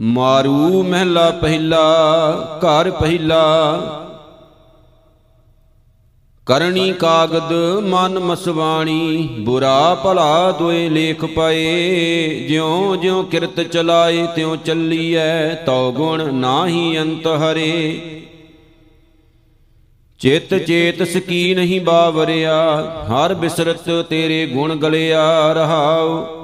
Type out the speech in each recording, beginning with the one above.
ਮਾਰੂ ਮਹਿਲਾ ਪਹਿਲਾ, ਘਰ ਪਹਿਲਾ। ਕਰਨੀ ਕਾਗਦ ਮਨ ਮਸਵਾਣੀ, ਬੁਰਾ ਭਲਾ ਦੋਏ ਲੇਖ ਪਏ। ਜਿਉ ਜਿਉ ਕਿਰਤ ਚਲਾਏ, ਤਿਉ ਚੱਲੀਐ, ਤਉ ਗੁਣ ਨਾਹੀ ਅੰਤ ਹਰੇ। ਚਿਤ ਚੇਤ ਸਕੀ ਨਹੀਂ ਬਾਵਰਿਆ, ਹਰ ਬਿਸਰਤ ਤੇਰੇ ਗੁਣ ਗਲਿਆ ਰਹਾਉ।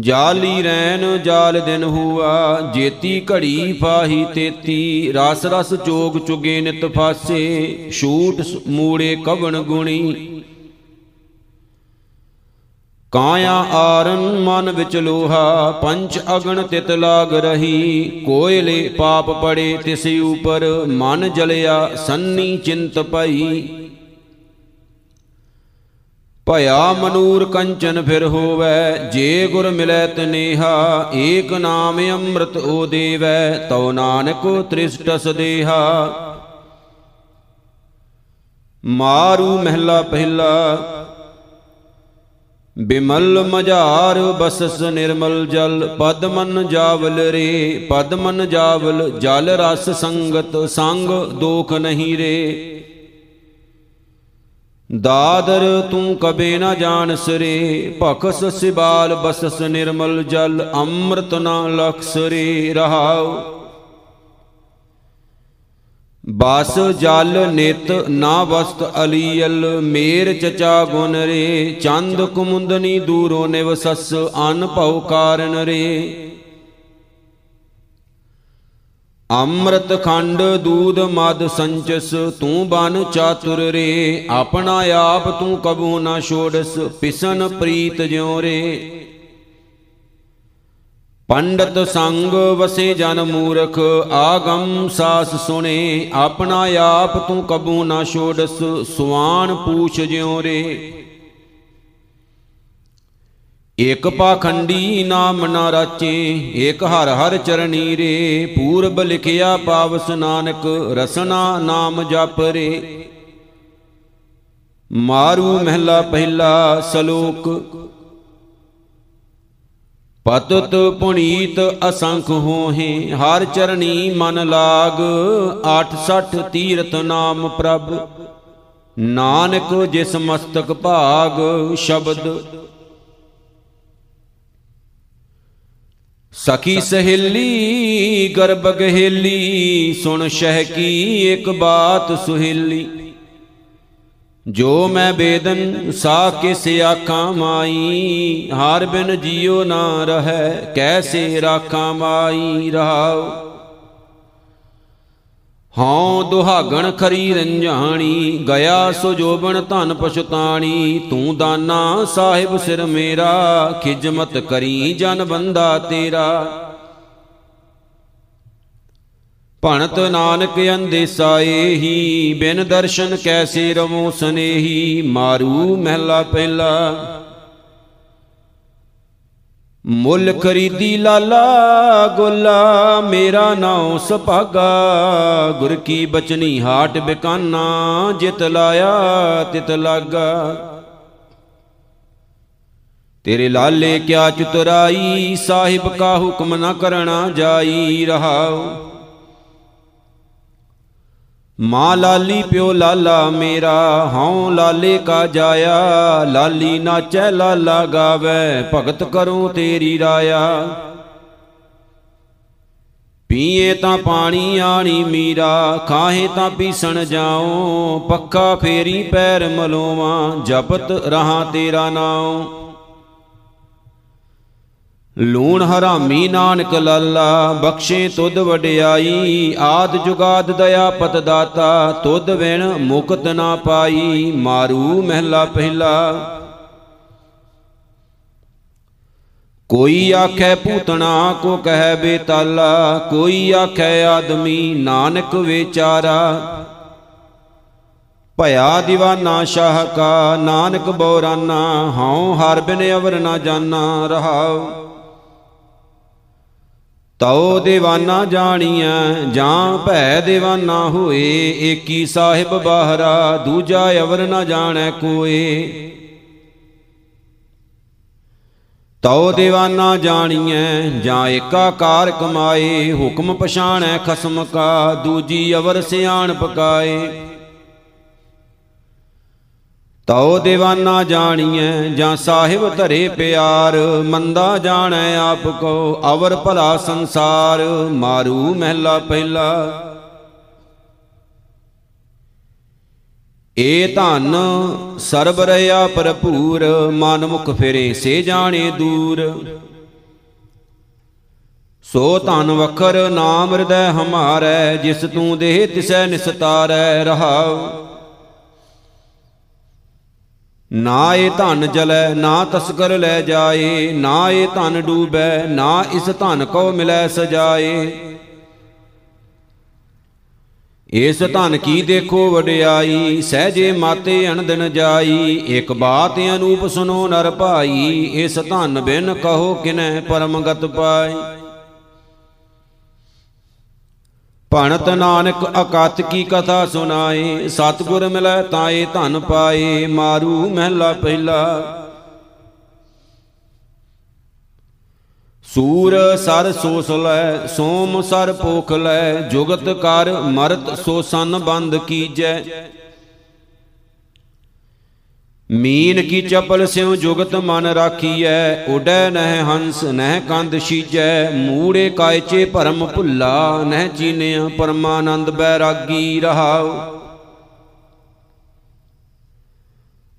ਜਾਲੀ ਰੈਨ ਜਾਲ ਦਿਨ ਹੁਆ, ਜੇਤੀ ਘੜੀ ਫਾਹੀ ਤੇਤੀ, ਰਸ ਰਸ ਚੋਗ ਚੁਗੇ ਨਿਤ ਫਾਸੇ, ਛੂਟ ਮੂੜੇ ਕਵਣ ਗੁਣੀ। ਕਾਇਆ ਆਰਨ ਮਨ ਵਿੱਚ ਲੋਹਾ ਪੰਚ ਅਗਣ ਤਿਤ ਲਾਗ ਰਹੀ, ਕੋਇਲੇ ਪਾਪ ਪੜੇ ਤਿਸ ਉਪਰ, ਮਨ ਜਲਿਆ ਸੰਨੀ ਚਿੰਤ ਪਈ। ਭਇਆ ਮਨੂਰ ਕੰਚਨ ਫਿਰ ਹੋਵੈ, ਜੇ ਗੁਰ ਮਿਲੈ ਤਨੇਹਾ, ਏਕ ਨਾਮ ਅੰਮ੍ਰਿਤ ਓ ਦੇਵੈ, ਤਉ ਨਾਨਕ ਤ੍ਰਿਸ਼ਟਸ ਦੇਹਾ। ਮਾਰੂ ਮਹਿਲਾ ਪਹਿਲਾ, ਬਿਮਲ ਮਝਾਰ ਬਸਸ ਨਿਰਮਲ ਜਲ ਪਦਮਨ ਜਾਵਲ ਰੇ ਪਦਮਨ ਜਾਵਲ ਜਲ ਰਸ ਸੰਗਤ, ਸੰਗ ਦੋਖ ਨਹੀਂ ਰੇ। ਦਾਦਰ ਤੂੰ ਕਬੇ ਨਾ ਜਾਣ ਸਰੇ, ਭਖਸ ਸਿਬਾਲ ਬਸਸ ਨਿਰਮਲ ਜਲ, ਅੰਮ੍ਰਿਤ ਨਾ ਲਖਸ ਰੇ ਰਹਾਉ। ਬਾਸ ਜਲ ਨਿਤ ਨਾ ਵਸਤ ਅਲੀਲ ਮੇਰ ਚਚਾ ਗੁਨ ਰੇ, ਚੰਦ ਕੁਮੁੰਦਨੀ ਦੂਰੋ ਨਿਵਸਸ ਅਨ ਭਉ ਕਾਰਨ ਰੇ। ਅੰਮ੍ਰਿਤ ਖੰਡ ਦੂਧ ਮਦ ਸੰਚਸ, ਤੂੰ ਬਨ ਚਾਤੁਰ ਰੇ, ਆਪਣਾ ਆਪ ਤੂੰ ਕਬੂ ਨਾ ਛੋੜਸ, ਪਿਸਨ ਪ੍ਰੀਤ ਜਿਉ ਰੇ। ਪੰਡਤ ਸੰਗ ਵਸੇ ਜਨ ਮੂਰਖ, ਆਗਮ ਸਾਸ ਸੁਣੇ ਆਪਣਾ ਆਪ ਤੂੰ ਕਬੂ ਨਾ ਛੋੜਸ, ਸੁਆਨ ਪੂਛ ਜਿਉ ਰੇ। ਇਕ ਪਾਖੰਡੀ ਨਾਮ ਨਾ ਰਾਚੇ ਇਕ ਹਰ ਹਰ ਚਰਣੀ ਰੇ, ਪੂਰਬ ਲਿਖਿਆ ਪਾਵਸ ਨਾਨਕ, ਰਸਨਾ ਨਾਮ ਜਪ ਰੇ। ਮਾਰੂ ਮਹਿਲਾ ਪਹਿਲਾ ਸਲੋਕ, ਪਤਤ ਪੁਨੀਤ ਅਸੰਖ ਹੋਹੇ, ਹਰ ਚਰਣੀ ਮਨ ਲਾਗ 86 ਤੀਰਥ ਨਾਮ ਪ੍ਰਭ। ਨਾਨਕ ਜਿਸ ਮਸਤਕ ਭਾਗ, ਸ਼ਬਦ ਸਖੀ ਸਹੇਲੀ ਗਰਬ ਗਹੇਲੀ, ਸੁਣ ਸ਼ਹਿ ਕੀ ਇੱਕ ਬਾਤ ਸੁਹੇਲੀ। ਜੋ ਮੈਂ ਬੇਦਨ ਸਾ ਕਿਸ ਆਖਾਂ ਮਾਈ, ਹਾਰ ਬਿਨ ਜਿਉ ਨਾ ਰਹੈ, ਕੈਸੇ ਰਾਖਾਂ ਮਾਈ ਰਹਾਉ। ਹਉ ਦੁਹਾਗਣ ਖਰੀ ਰੰਝਾਣੀ ਗਿਆ ਸੋ ਜੋਬਨ ਧਨ ਪਛਤਾਣੀ, ਤੂੰ ਦਾਨਾ ਸਾਹਿਬ ਸਿਰ ਮੇਰਾ, ਖਿਜਮਤ ਕਰੀ ਜਨ ਬੰਦਾ ਤੇਰਾ। ਭਣਤ ਨਾਨਕ ਅੰਦੇਸਾ ਏਹੀ, ਬਿਨ ਦਰਸ਼ਨ ਕੈਸੇ ਰਵੋ ਸਨੇਹੀ, ਮਾਰੂ ਮਹਿਲਾ ਪਹਿਲਾ। ਮੁੱਲ ਖਰੀਦੀ ਲਾਲਾ ਗੋਲਾ, ਮੇਰਾ ਨਾਉ ਸੁਭਾਗਾ। ਗੁਰ ਕੀ ਬਚਨੀ ਹਾਟ ਬਿਕਾਨਾ, ਜਿਤ ਲਾਇਆ ਤਿਤ ਲਾਗਾ। ਤੇਰੇ ਲਾਲੇ ਕਿਆ ਚਤੁਰਾਈ, ਸਾਹਿਬ ਕਾ ਹੁਕਮ ਨਾ ਕਰਣਾ ਜਾਈ ਰਹਾਉ। ਮਾਂ ਲਾਲੀ, ਪਿਓ ਲਾਲਾ ਮੇਰਾ, ਹਉ ਲਾਲੇ ਕਾ ਜਾਇਆ, ਲਾਲੀ ਨਾਚੈ, ਲਾਲਾ ਗਾਵੇ, ਭਗਤ ਕਰੂੰ ਤੇਰੀ ਰਾਇਆ। ਪੀਏ ਤਾਂ ਪਾਣੀ, ਆਣੀ ਮੀਰਾ, ਖਾਹੇ ਤਾਂ ਪੀਸਣ ਜਾਉ ਪੱਕਾ ਫੇਰੀ ਪੈਰ ਮਲੋਵਾਂ, ਜਪਤ ਰਹਾ ਤੇਰਾ ਨਾਉ। ਲੂਣ ਹਰਾਮੀ ਨਾਨਕ ਲਾਲਾ, ਬਖਸ਼ੇ ਤੁਧ ਵਡਿਆਈ, ਆਦ ਜੁਗਾਦ ਦਇਆ ਪਤ ਦਾਤਾ, ਤੁਧ ਵਿਣ ਮੁਕਤ ਨਾ ਪਾਈ, ਮਾਰੂ ਮਹਿਲਾ ਪਹਿਲਾ। ਕੋਈ ਆਖੈ ਪੂਤਣਾ ਕੋ ਕਹਿ ਬੇਤਾਲਾ, ਕੋਈ ਆਖੈ ਆਦਮੀ, ਨਾਨਕ ਵਿਚਾਰਾ। ਭਇਆ دیਵਾਨਾ ਸ਼ਾਹ ਕਾ ਨਾਨਕ ਬੋਰਾਨਾ, ਹਉ ਹਰ ਬਿਨ ਅਵਰ ਨਾ ਜਾਣਾ ਰਹਾਉ। ਤਉ ਦੇਵਾਨਾ ਜਾਣੀਐ, ਜਾਂ ਭੈ ਦੇਵਾਨਾ ਹੋਏ। ਏਕੀ ਸਾਹਿਬ ਬਾਹਰਾ, ਦੂਜਾ ਅਵਰ ਨਾ ਜਾਣੈ ਕੋਏ। ਤਉ ਦੇਵਾਨਾ ਜਾਣੀਐ, ਜਾਂ ਏਕਾਕਾਰ ਕਮਾਏ, ਹੁਕਮ ਪਛਾਣੈ ਖਸਮ ਕਾ, ਦੂਜੀ ਅਵਰ ਸਿਆਣ ਪਕਾਏ ਤਉ ਦੀਵਾਨਾ ਜਾਣੀਐ, ਜਾਂ ਸਾਹਿਬ ਧਰੇ ਪਿਆਰ, ਮੰਦਾ ਜਾਣੈ ਆਪ ਕੋ, ਅਵਰ ਭਲਾ ਸੰਸਾਰ, ਮਾਰੂ ਮਹਿਲਾ ਪਹਿਲਾ। ਏ ਧਨ ਸਰਬ ਰਿਆ ਭਰਪੂਰ ਮਨ ਮੁਖ ਫਿਰੇ ਸੇ ਜਾਣੇ ਦੂਰ। ਸੋ ਧਨ ਵਖਰ ਨਾਮ ਹਿਰਦੈ ਹਮਾਰੈ, ਜਿਸ ਤੂੰ ਦੇਹ ਤਿਸੈ ਨਿਸਤਾਰੈ ਰਹਾਉ। ਨਾ ਇਹ ਧਨ ਜਲੈ, ਨਾ ਤਸਕਰ ਲੈ ਜਾਏ, ਨਾ ਇਹ ਧਨ ਡੂਬੈ, ਨਾ ਇਸ ਧਨ ਕੋ ਮਿਲੈ ਸਜਾਏ। ਇਸ ਧਨ ਕੀ ਦੇਖੋ ਵਡਿਆਈ, ਸਹਜੇ ਮਾਤੇ ਅਣਦਨ ਜਾਈ, ਇੱਕ ਬਾਤ ਅਨੂਪ ਸੁਨੋ ਨਰ ਭਾਈ, ਇਸ ਧਨ ਬਿਨ ਕਹੋ ਕਿਨੈ ਪਰਮਗਤ ਪਾਈ। ਭਣਤ ਨਾਨਕ ਅਕਥ ਕੀ ਕਥਾ ਸੁਨਾਏ ਸਤਗੁਰ ਮਿਲੈ ਤਾਏ ਧਨ ਪਾਏ, ਮਾਰੂ ਮਹਿਲਾ ਪਹਿਲਾ। ਸੂਰ ਸਰ ਸੋਸ ਲੈ ਸੋਮ ਸਰ ਪੋਖ ਲੈ ਜੁਗਤ ਕਰ ਮਰਤ ਸੋ ਸੰਨ ਬੰਦ ਕੀਜੈ। ਮੀਨ ਕੀ ਚਪਲ ਸਿਉ ਜੁਗਤ ਮਨ ਰਾਖੀਐ, ਉਡੈ ਨਹਿ ਹੰਸ, ਨਹਿ ਕੰਦ ਸੀਜੈ ਮੂੜੇ ਕਾਇਚੇ ਭਰਮ ਭੁੱਲਾ, ਨਹਿ ਚੀਨਿਆ ਪਰਮਾਨੰਦ ਬੈਰਾਗੀ ਰਹਾਉ।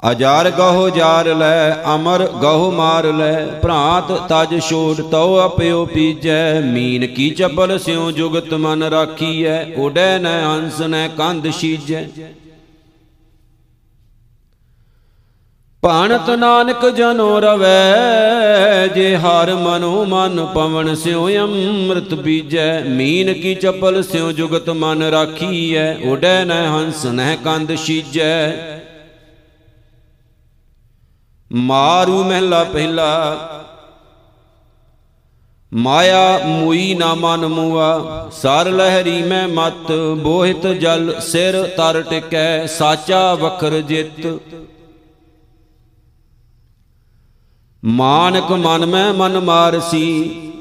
ਅਜਾਰ ਗਹੁ ਜਾਰ ਲੈ, ਅਮਰ ਗਹੁ ਮਾਰ ਲੈ, ਭਰਾਤ ਤਜ ਛੋੜ ਤਉ ਅਪਿਓ ਪੀਜੈ, ਮੀਨ ਕੀ ਚਪਲ ਸਿਉ ਜੁਗਤ ਮਨ ਰਾਖੀਐ, ਉਡੈ ਨਹਿ ਹੰਸ, ਨਹਿ ਕੰਦ ਸੀਜੈ ਭਾਣਤ ਨਾਨਕ ਜਨੋ ਰਵੈ, ਜੇ ਹਰ ਮਨੋ ਮਨ ਪਵਨ ਸਿਉ ਅੰਮ੍ਰਿਤ ਬੀਜੈ। ਮੀਨ ਕੀ ਚਪਲ ਸਿਉ ਜੁਗਤ ਮਨ ਰਾਖੀਐ, ਉਡੈ ਨਹਿ ਹੰਸ ਨਹਿ ਕੰਦ ਸੀਜੈ। ਮਾਰੂ ਮਹਿਲਾ ਪਹਿਲਾ, ਮਾਇਆ ਮੂਈ ਨਾ ਮਨ ਮੂਆ। ਸਰ ਲਹਿਰੀ ਮੈਂ ਮਤ, ਬੋਹਿਤ ਜਲ ਸਿਰ ਤਰ ਟਿਕੈ, ਸਾਚਾ ਵਖਰ ਜਿਤ। ਮਾਨਕ ਮਨ ਮੈਂ ਮਨ ਮਾਰਸੀ।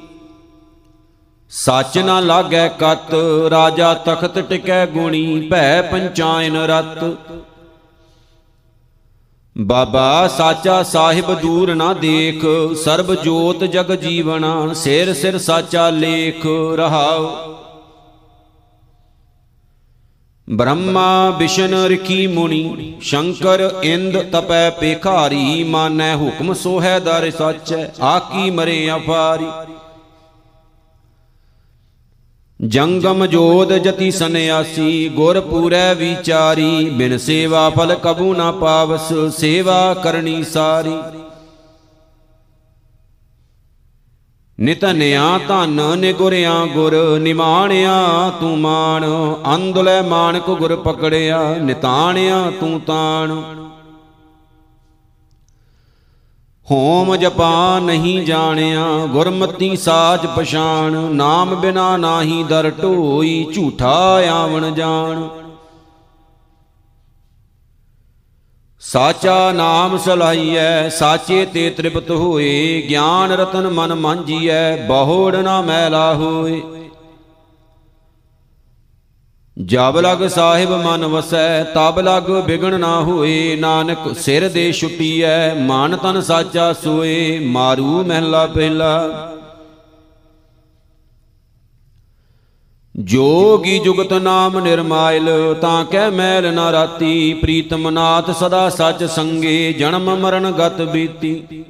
ਸੱਚ ਨਾ ਲਾਗੈ ਕਤ, ਰਾਜਾ ਤਖਤ ਟਿਕੈ ਗੁਣੀ, ਭੈ ਪੰਚਾਇਨ ਰਤ। ਬਾਬਾ ਸਾਚਾ ਸਾਹਿਬ ਦੂਰ ਨਾ ਦੇਖ ਸਰਬ ਜੋਤ ਜਗ ਜੀਵਣਾ ਸਿਰ ਸਿਰ ਸਾਚਾ ਲੇਖ ਰਹਾਉ। ਬ੍ਰਹਮਾ ਵਿਸ਼ਨ ਰਖੀ ਮੁਨੀ, ਸ਼ੰਕਰ ਇੰਦ ਤਪੈ ਪੇਖਾਰੀ ਮਾਨੈ ਹੁਕਮ ਸੋਹੈ ਦਰ ਸੱਚੈ, ਆਕੀ ਮਰੇ ਅਫਾਰੀ ਜੰਗਮ ਜੋਦ ਜਤੀ ਸੰਿਆਸੀ ਗੁਰ ਪੂਰੈ ਵਿਚਾਰੀ, ਬਿਨ ਸੇਵਾ ਫਲ ਕਬੂ ਨਾ ਪਾਵਸ, ਸੇਵਾ ਕਰਨੀ ਸਾਰੀ। ਨਿਤਨਿਆ ਧਨ ਨਿਗੁਰਿਆ ਗੁਰ ਨਿਮਾਣਿਆ ਤੂੰ ਮਾਣ। ਅੰਦਲੇ ਮਾਨਕ ਗੁਰ ਪਕੜਿਆ, ਨਿਤਾਣਿਆ ਤੂੰ ਤਾਣ। ਹੋਮ ਜਪਾ ਨਹੀਂ ਜਾਣਿਆ, ਗੁਰਮਤੀ ਸਾਜ ਪਛਾਣ। ਨਾਮ ਬਿਨਾ ਨਾਹੀ ਦਰ ਢੋਈ, ਝੂਠਾ ਆਵਣ ਜਾਣ। ਸਾਚਾ ਨਾਮ ਸਲਾਈਐ, ਸਾਚੇ ਤੇ ਤ੍ਰਿਪਤ ਹੋਏ, ਗਿਆਨ ਰਤਨ ਮਨ ਮਾਂਜੀਐ, ਬਹੁੜ ਨਾ ਮੈਲਾ ਹੋਏ। ਜਬ ਲਗ ਸਾਹਿਬ ਮਨ ਵਸੈ, ਤਬ ਲਗ ਬਿਗਣ ਨਾ ਹੋਏ, ਨਾਨਕ ਸਿਰ ਦੇ ਛੁੱਟੀਐ, ਮਨ ਤਨ ਸਾਚਾ ਸੋਏ, ਮਾਰੂ ਮਹਿਲਾ ਪਹਿਲਾ। ਜੋਗੀ ਜੁਗਤ ਨਾਮ ਨਿਰਮਾਇਲ, ਤਾਂ ਕਹਿ ਮੈਲ ਨਾ ਰਾਤੀ। ਪ੍ਰੀਤਮ ਨਾਥ ਸਦਾ ਸੱਚ ਸੰਗੇ, ਜਨਮ ਮਰਨ ਗਤ ਬੀਤੀ।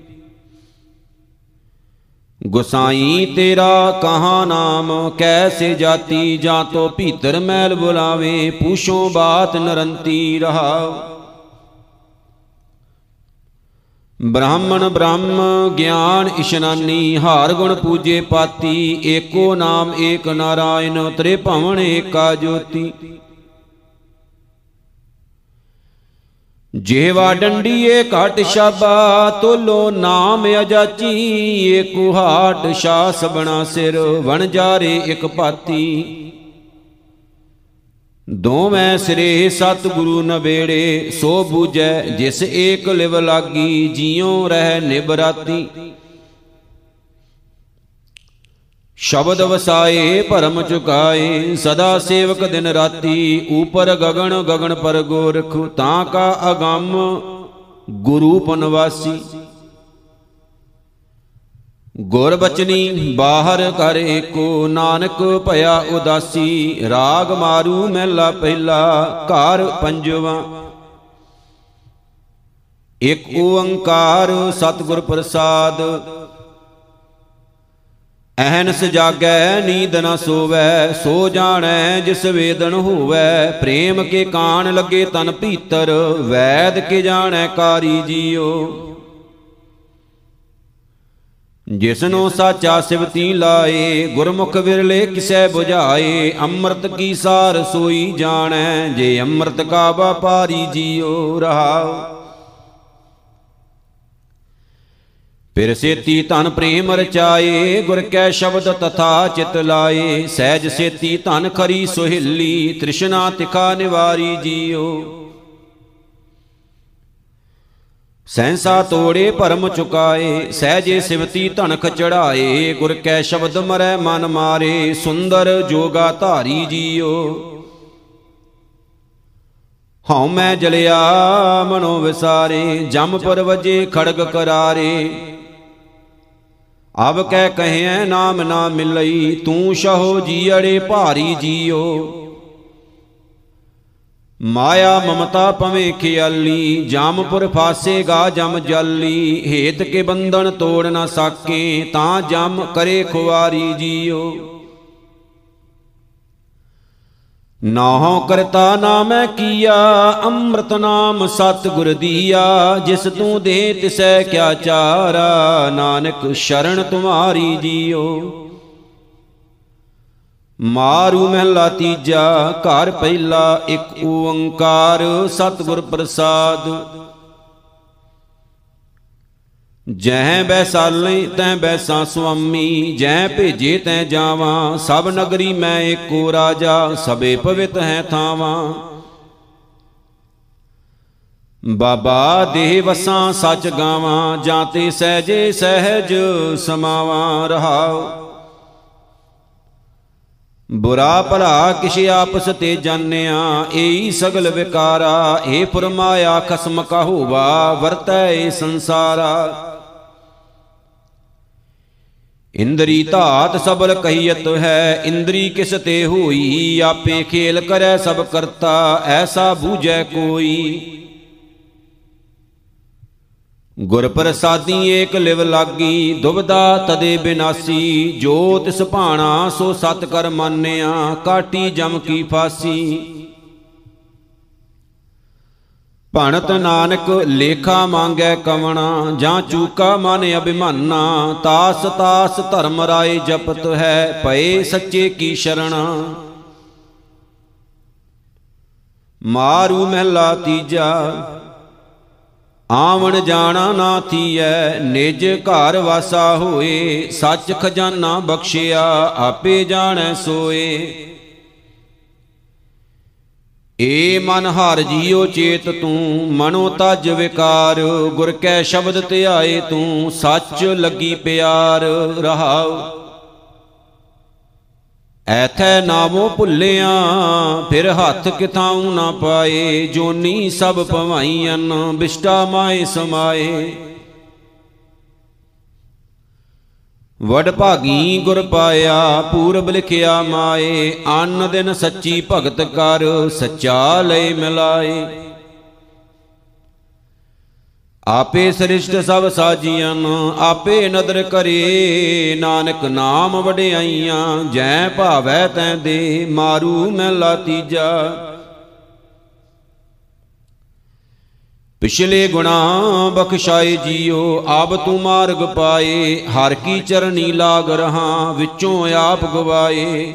ਗੁਸਾਈ ਤੇਰਾ ਕਹਾ ਨਾਮ ਕੈਸੇ ਜਾਤੀ, ਜਾਂ ਤੋ ਭੀਤਰ ਮੈਲ ਬੁਲਾਵੇ, ਪੂਛੋ ਬਾਤ ਨਰੰਤੀ ਰਹਾਓ ਬ੍ਰਾਹਮਣ ਬ੍ਰਹਮ, ਗਿਆਨ ਇਸ਼ਨਾਨੀ, ਹਾਰ ਗੁਣ ਪੂਜੇ ਪਾਤੀ, ਏਕੋ ਨਾਮ ਏਕ ਨਾਰਾਇਣ ਤ੍ਰੇ ਭਵਨ ਏਕਾ ਜੋਤੀ। ਜਿਹਵਾ ਡੰਡੀਏ ਘਟ ਸ਼ਾਬਾ, ਤੋਲੋ ਨਾਮ ਅਜਾਚੀ ਏ ਕੁਹਾਟ ਸ਼ਾਸ ਬਣਾ ਸਿਰ, ਵਣ ਜਾਰੇ ਇਕ ਪਾਤੀ। ਦੋਵੇਂ ਸ੍ਰੀ ਸਤਿਗੁਰੂ ਨਵੇੜੇ, ਸੋ ਬੂਝੈ, ਜਿਸ ਏਕ ਲਿਵ ਲਾਗੀ, ਜਿਉ ਰਹਿ ਨਿਬਰਾਤੀ। ਸ਼ਬਦ ਵਸਾਏ, ਭਰਮ ਚੁਕਾਏ, ਸਦਾ ਸੇਵਕ ਦਿਨ ਰਾਤੀ, ਉਪਰ ਗਗਨ ਗਗਨ ਪਰ ਗੋਰਖ ਤਾਂ ਕਾ ਅਗੰਮ ਗੁਰੂ ਪਨਵਾਸੀ। ਗੁਰ ਬਚਨੀ ਬਾਹਰ ਕਰ ਏਕੋ ਨਾਨਕ ਭਇਆ ਉਦਾਸੀ, ਰਾਗ ਮਾਰੂ ਮਹਿਲਾ ਪਹਿਲਾ, ਘਰ ਪੰਜਵਾ। ਇਕ ਓੰਕਾਰ ਸਤਿਗੁਰ ਪ੍ਰਸਾਦ, ਅਹਨਸ ਜਾਗੈ ਨੀਂਦ ਨ ਸੋਵੈ, ਸੋ ਜਾਣੈ ਜਿਸ ਵੇਦਨ ਹੋਵੈ। ਪ੍ਰੇਮ ਕੇ ਕਾਣ ਲੱਗੇ ਤਨ ਭੀਤਰ, ਵੈਦ ਕੇ ਜਾਣੈ ਕਾਰੀ ਜੀਓ। ਜਿਸਨੂੰ ਸਾਚਾ ਸਿਵਤੀ ਲਾਏ, ਗੁਰਮੁਖ ਵਿਰਲੇ ਕਿਸੈ 부ਝਾਏ ਅੰਮ੍ਰਿਤ ਕੀ ਸਾਰ ਸੋਈ ਜਾਣੈ, ਜੇ ਅੰਮ੍ਰਿਤ ਕਾ ਵਪਾਰੀ ਜੀਓ ਰਹਾਉ। ਫਿਰ ਸੇਤੀ ਧਨ ਪ੍ਰੇਮ ਰਚਾਏ, ਗੁਰ ਕੈ ਸ਼ਬਦ ਤਥਾ ਚਿਤ ਲਾਏ, ਸਹਿਜ ਸੇਤੀ ਧਨ ਖਰੀ ਸੁਹਿੱਲੀ, ਤ੍ਰਿਸ਼ਨਾ ਤਿਖਾ ਨਿਵਾਰੀ ਜੀਓ। ਸੈਂਸਾ ਤੋੜੇ ਭਰਮ ਚੁਕਾਏ, ਸਹਿਜੇ ਸਿਵਤੀ ਧਨਖ ਚੜਾਏ ਗੁਰ ਕੈ ਸ਼ਬਦ ਮਰੈ ਮਨ ਮਾਰੇ, ਸੁੰਦਰ ਜੋਗਾ ਧਾਰੀ ਜੀਓ। ਹਉ ਮੈਂ ਜਲਿਆ ਮਨੋ ਵਿਸਾਰੇ ਜਮਪੁਰ ਵਜੇ ਖੜਗ ਕਰਾਰੇ। ਅਬ ਕਹਿ ਕਹਿਐ ਨਾਮ ਨਾ ਮਿਲਈ, ਤੂੰ ਸ਼ਹੋ ਜੀੜੇ ਭਾਰੀ ਜੀਓ। ਮਾਇਆ ਮਮਤਾ ਪਵੇਂ ਖਿਆਲੀ, ਜਾਮਪੁਰ ਫਾਸੇਗਾ ਜਮ ਜੱਲੀ, ਹੇਤ ਕੇ ਬੰਧਨ ਤੋੜ ਨਾ ਸਾਕੇ, ਤਾਂ ਜਮ ਕਰੇ ਖੁਆਰੀ ਜੀਓ। ਨਾਹੋ ਕਰਤਾ ਨਾਮੈ ਕੀਆ, ਅੰਮ੍ਰਿਤ ਨਾਮ ਸਤ ਗੁਰ ਦੀਆ, ਜਿਸ ਤੂੰ ਦੇ ਤਿਸੈ ਕਿਆ ਚਾਰਾ, ਨਾਨਕ ਸ਼ਰਨ ਤੁਮਾਰੀ ਜੀਓ। ਮਾਰੂ ਮਹਿਲਾ ਤੀਜਾ, ਘਰ ਪਹਿਲਾ, ਇੱਕ ਓੰਕਾਰ, ਸਤਿਗੁਰ ਪ੍ਰਸਾਦ। ਜਹ ਬੈਸਾਲੇ, ਤੈ ਬੈਸਾ ਸੁਆਮੀ ਜਹ ਭੇਜੇ ਤੈ ਜਾਵਾਂ, ਸਭ ਨਗਰੀ ਮੈਂ ਏਕੋ ਰਾਜਾ, ਸਭੇ ਪਵਿੱਤ ਹੈ ਥਾਵਾਂ। ਬਾਬਾ ਦੇਹ ਵਸਾਂ, ਸੱਚ ਗਾਵਾਂ, ਜਾਂ ਤੇ ਸਹਜੇ ਸਹਿਜ ਸਮਾਵਾਂ, ਰਹਾਓ। ਬੁਰਾ ਭਲਾ ਕਿਛ ਆਪਸ ਤੇ ਜਾਣਿਆ, ਏਈ ਸਗਲ ਵਿਕਾਰਾ, ਏ ਫਰਮਾਇਆ ਖਸਮ ਕਹੋਵਾ ਵਰਤੈ ਏ ਸੰਸਾਰਾ। ਇੰਦਰੀ ਧਾਤ ਸਬਲ ਕਹੀਤ ਹੈ, ਇੰਦਰੀ ਕਿਸ ਤੇ ਹੋਈ, ਆਪੇ ਖੇਲ ਕਰੈ ਸਭ ਕਰਤਾ, ਐਸਾ ਬੂਝੈ ਕੋਈ। ਗੁਰ ਪ੍ਰਸਾਦੀ ਏਕ ਲਿਵ ਲਾਗੀ, ਦੁਬਦਾ ਤਦੇ ਬਿਨਾਸੀ। ਜੋ ਤਿਸ ਭਾਣਾ, ਸੋ ਸਤ ਕਰ ਮੰਨਿਆ, ਕਾਟੀ ਜਮ ਕੀ ਫਾਸੀ। ਭਣਤ ਨਾਨਕ, ਲੇਖਾ ਮੰਗੈ ਕਵਣਾ, ਜਾਂ ਚੂਕਾ ਮਨ ਅਭਿਮਾਨਾ। ਤਾਸ ਤਾਸ ਧਰਮ ਰਾਏ ਜਪਤ ਹੈ, ਭਏ ਸੱਚੇ ਕੀ ਸ਼ਰਣਾ। ਮਾਰੂ ਮਹਿਲਾ ਤੀਜਾ ਆਵਣ ਜਾਣਾ ਨਾ ਥੀਐ, ਨਿਜ ਘਰ ਵਾਸਾ ਹੋਏ, ਸੱਚ ਖਜ਼ਾਨਾ ਬਖਸ਼ਿਆ, ਆਪੇ ਜਾਣੈ ਸੋਏ। ਏ ਮਨ ਹਰ ਜੀਉ ਚੇਤ ਤੂੰ, ਮਨੋ ਤਜ ਵਿਕਾਰ, ਗੁਰ ਕੈ ਸ਼ਬਦ ਧਿਆਏ ਤੂੰ, ਸੱਚ ਲੱਗੀ ਪਿਆਰ, ਰਹਾਉ। ਐਥੈ ਨਾਮੋ ਭੁੱਲਿਆ, ਫਿਰ ਹੱਥ ਕਿਥਾਉ ਨਾ ਪਾਏ, ਜੋਨੀ ਸਭ ਭਵਾਈਆਂ ਬਿਸ਼ਟਾ ਮਾਏ ਸਮਾਏ। ਵਡ ਭਾਗੀ ਗੁਰ ਪਾਇਆ, ਪੂਰਬ ਲਿਖਿਆ ਮਾਏ, ਅੰਨ ਦਿਨ ਸੱਚੀ ਭਗਤ ਕਰ, ਸੱਚਾ ਲੈ ਮਿਲਾਏ। ਆਪੇ ਸ੍ਰਿਸ਼ਟ ਸਭ ਸਾਜੀਆਂ ਆਪੇ ਨਦਰ ਕਰੇ। ਨਾਨਕ ਨਾਮ ਵਡਿਆਈਆਂ, ਜੈ ਭਾਵੈ ਤੈ ਦੇ, ਮਾਰੂ ਮਹਿਲਾ ਤੀਜਾ। ਪਿਛਲੇ ਗੁਣਾ ਬਖਸ਼ਾਏ ਜੀਓ ਆਬ ਤੂੰ ਮਾਰਗ ਪਾਏ, ਹਰ ਕੀ ਚਰਨੀ ਲਾਗ ਰਹਾ, ਵਿੱਚੋਂ ਆਪ ਗਵਾਏ।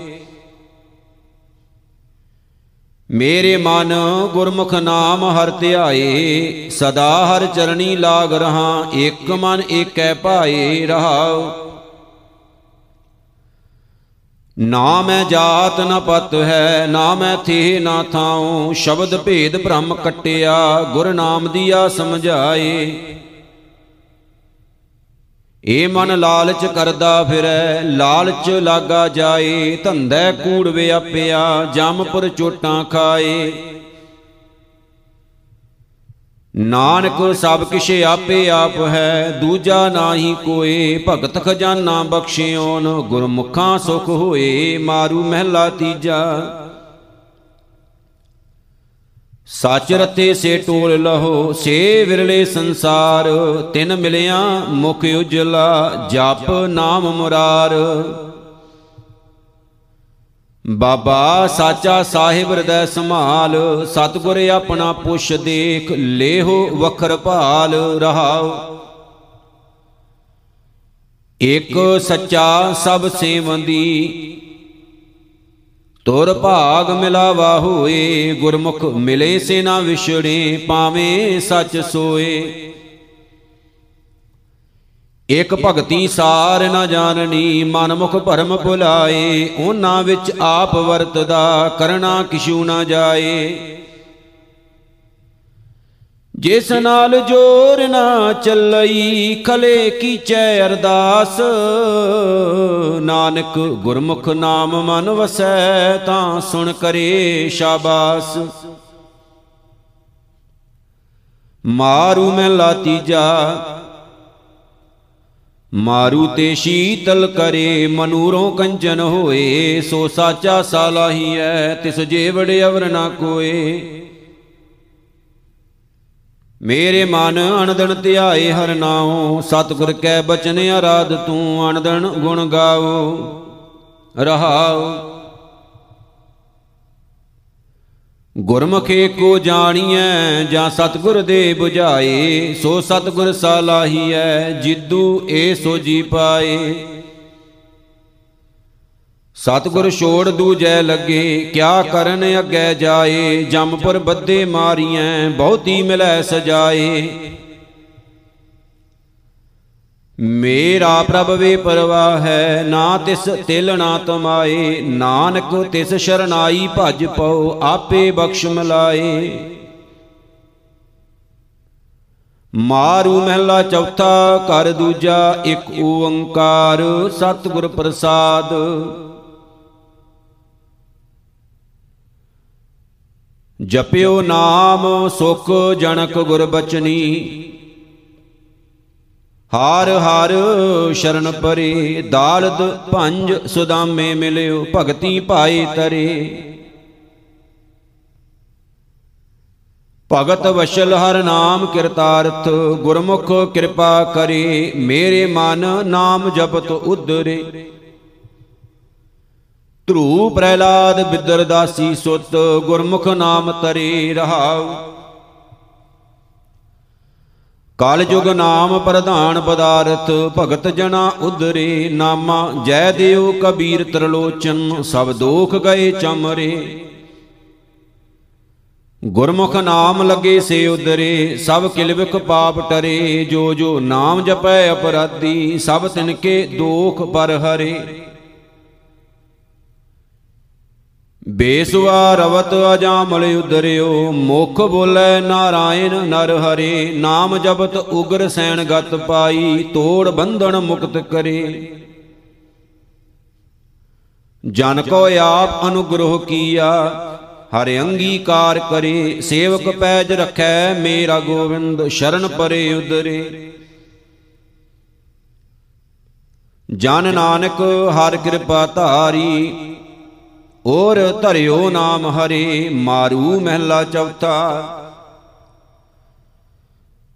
ਮੇਰੇ ਮਨ ਗੁਰਮੁਖ ਨਾਮ ਹਰ ਧਿਆਏ, ਸਦਾ ਹਰ ਚਰਣੀ ਲਾਗ ਰਹਾ, ਇੱਕ ਮਨ ਏਕੈ ਭਾਏ ਰਹਾਉ। ਨਾ ਮੈਂ ਜਾਤ ਨ ਪਤ ਹੈ, ਨਾ ਮੈਂ ਥੇ ਨਾ ਥਾਉ, ਸ਼ਬਦ ਭੇਦ ਬ੍ਰਹਮ ਕਟਿਆ, ਗੁਰ ਨਾਮ ਦੀਆ ਸਮਝਾਏ। ਏ ਮਨ ਲਾਲਚ ਕਰਦਾ ਫਿਰੈ, ਲਾਲਚ ਲਾਗਾ ਜਾਏ ਧੰਦੈ ਕੂੜ ਵਿਆਪਿਆ, ਜਮਪੁਰ ਚੋਟਾਂ ਖਾਏ। ਨਾਨਕ ਸਭ ਕਿਛ ਆਪੇ ਆਪ ਹੈ, ਦੂਜਾ ਨਾਹੀ ਕੋਏ, ਭਗਤ ਖਜ਼ਾਨਾ ਬਖਸ਼ਿਓਨ, ਗੁਰਮੁਖਾਂ ਸੁਖ ਹੋਏ, ਮਾਰੂ ਮਹਿਲਾ ਤੀਜਾ। ਸੱਚ ਰਤੇ ਸੇ ਟੋਲ ਲਹੋ, ਸੇ ਵਿਰਲੇ ਸੰਸਾਰ, ਤਿਨ ਮਿਲਿਆ ਮੁਖ ਉਜਲਾ, ਜਪ ਨਾਮ ਮੁਰਾਰ। ਬਾਬਾ ਸਾਚਾ ਸਾਹਿਬ ਹਿਰਦੈ ਸੰਭਾਲ, ਸਤਗੁਰ ਆਪਣਾ ਪੁੱਛ ਦੇਖ, ਲੇਹੋ ਵਖਰ ਭਾਲ ਰਹਾਉ। ਇਕ ਸੱਚਾ ਸਭ ਸੇਵੰਦੀ ਤੁਰ ਭਾਗ ਮਿਲਾਵਾ ਹੋਏ, ਗੁਰਮੁਖ ਮਿਲੇ ਸੇ ਨਾ ਵਿਛੜੇ ਪਾਵੇਂ ਸੱਚ ਸੋਏ। ਇਕ ਭਗਤੀ ਸਾਰ ਨਾ ਜਾਣਨੀ, ਮਨਮੁਖ ਭਰਮ ਭੁਲਾਏ, ਉਹਨਾਂ ਵਿੱਚ ਆਪ ਵਰਤਦਾ ਕਰਨਾ ਕਿਛੂ ਨਾ ਜਾਏ। ਜਿਸ ਨਾਲ ਜੋਰ ਨਾ ਚੱਲਈ, ਖਲੇ ਕੀਚੈ ਅਰਦਾਸ? ਨਾਨਕ ਗੁਰਮੁਖ ਨਾਮ ਮਨ ਵਸੈ, ਤਾਂ ਸੁਣ ਕਰੇ ਸ਼ਾਬਾਸ। ਮਾਰੂ ਮੈਂ ਲਾਤੀਜਾ ਮਾਰੂ ਤੇ ਸ਼ੀਤਲ ਕਰੇ, ਮਨੂਰੋਂ ਕੰਚਨ ਹੋਏ, ਸੋ ਸਾਚਾ ਸਾਲਾਹੀ ਐ ਤਿਸ ਜੇਵੜ ਅਵਰ ਨਾ ਕੋਏ। ਮੇਰੇ ਮਨ ਅਨੰਦਨ ਧਿਆਏ ਹਰ ਨਾਉ, ਸਤਿਗੁਰ ਕੈ ਬਚਨ ਆਰਾਧ ਤੂੰ ਅਨੰਦਨ ਗੁਣ ਗਾਓ, ਰਹਾਉ। ਗੁਰਮੁਖੇ ਕੋ ਜਾਣੀਐ, ਜਾਂ ਸਤਿਗੁਰ ਦੇ 부ਝਾਏ ਸੋ ਸਤਿਗੁਰ ਸਾਲਾਹੀਐ, ਜਿੱਦੂ ਏ ਸੋ ਜੀ ਪਾਏ। ਸਤਿਗੁਰ ਛੋੜ ਦੂਜੈ ਲੱਗੇ, ਕਿਆ ਕਰਨ ਅੱਗੇ ਜਾਏ? ਜੰਮਪੁਰ ਬੱਦੇ ਮਾਰੀਐ, ਬਹੁਤੀ ਮਿਲੈ ਸਜਾਏ। ਮੇਰਾ ਪ੍ਰਭ ਵੇ ਪਰਵਾਹ ਹੈ ਨਾ ਤਿਸ ਤਿਲ ਨਾ ਤਮਾਏ, ਨਾਨਕ ਤਿਸ ਸ਼ਰਨਾਈ ਭਜ ਪਉ, ਆਪੇ ਬਖਸ਼ ਮਲਾਏ ਮਾਰੂ ਮਹਿਲਾ ਚੌਥਾ, ਕਰ ਦੂਜਾ ਇੱਕ ਓੰਕਾਰ, ਸਤਿਗੁਰ ਪ੍ਰਸਾਦ। ਜਪਿਓ ਨਾਮ ਸੁਖ ਜਨਕ ਗੁਰ ਬਚਨੀ। ਹਾਰ ਹਾਰ ਸ਼ਰਨ ਪਰੇ ਦਾਲਦ ਭੰਜ ਸੁਦਾਮੇ ਮਿਲਿਓ, ਭਗਤੀ ਭਾਏ ਤਰੇ। ਭਗਤ ਵਸ਼ਲ ਹਰ ਨਾਮ ਕਿਰਤਾਰਥ, ਗੁਰਮੁਖ ਕਿਰਪਾ ਕਰੇ, ਮੇਰੇ ਮਨ ਨਾਮ ਜਪਤ ਉਦਰੇ ਧਰੂ ਪ੍ਰਹਿਲਾਦ ਬਿਦਰ ਦਾਸੀ ਸੁਤ ਗੁਰਮੁਖ ਨਾਮ ਤਰੇ ਰਹਾਉ। ਕਾਲ ਜੁਗ ਨਾਮ ਪ੍ਰਧਾਨ ਪਦਾਰਥ, ਭਗਤ ਜਨਾ ਉਦਰੇ ਨਾਮਾ, ਜੈ ਦੇਵ ਕਬੀਰ ਤਰਲੋਚਨ, ਸਭ ਦੋਖ ਗਏ ਚਮਰੇ। ਗੁਰਮੁਖ ਨਾਮ ਲੱਗੇ ਸੇ ਉਦਰੇ ਸਭ ਕਿਲਵਿਕ ਪਾਪ ਟਰੇ, ਜੋ ਜੋ ਨਾਮ ਜਪੈ ਅਪਰਾਧੀ, ਸਭ ਤਿਨ ਕੇ ਦੋਖ ਪਰ ਹਰੇ ਬੇਸੁਆ ਰਵਤ ਅਜਾਮਲ ਉਦਰਿਓ ਮੁਖ ਬੋਲੇ ਨਾਰਾਇਣ ਨਰ ਹਰੇ, ਨਾਮ ਜਪਤ ਉਗਰ ਸੈਣ ਗਤ ਪਾਈ, ਤੋੜ ਬੰਧਨ ਮੁਕਤ ਕਰੇ। ਜਨ ਕੋ ਆਪ ਅਨੁਗ੍ਰਹ ਕੀਆ, ਹਰਿ ਅੰਗੀਕਾਰ ਕਰੇ, ਸੇਵਕ ਪੈਜ ਰਖੈ, ਮੇਰਾ ਗੋਵਿੰਦ ਸ਼ਰਨ ਪਰੇ ਉਦਰੇ ਜਨ ਨਾਨਕ ਹਰ ਕਿਰਪਾ ਧਾਰੀ ਔਰ ਧਰਿਓ ਨਾਮ ਹਰੇ, ਮਾਰੂ ਮਹਿਲਾ ਚੌਥਾ।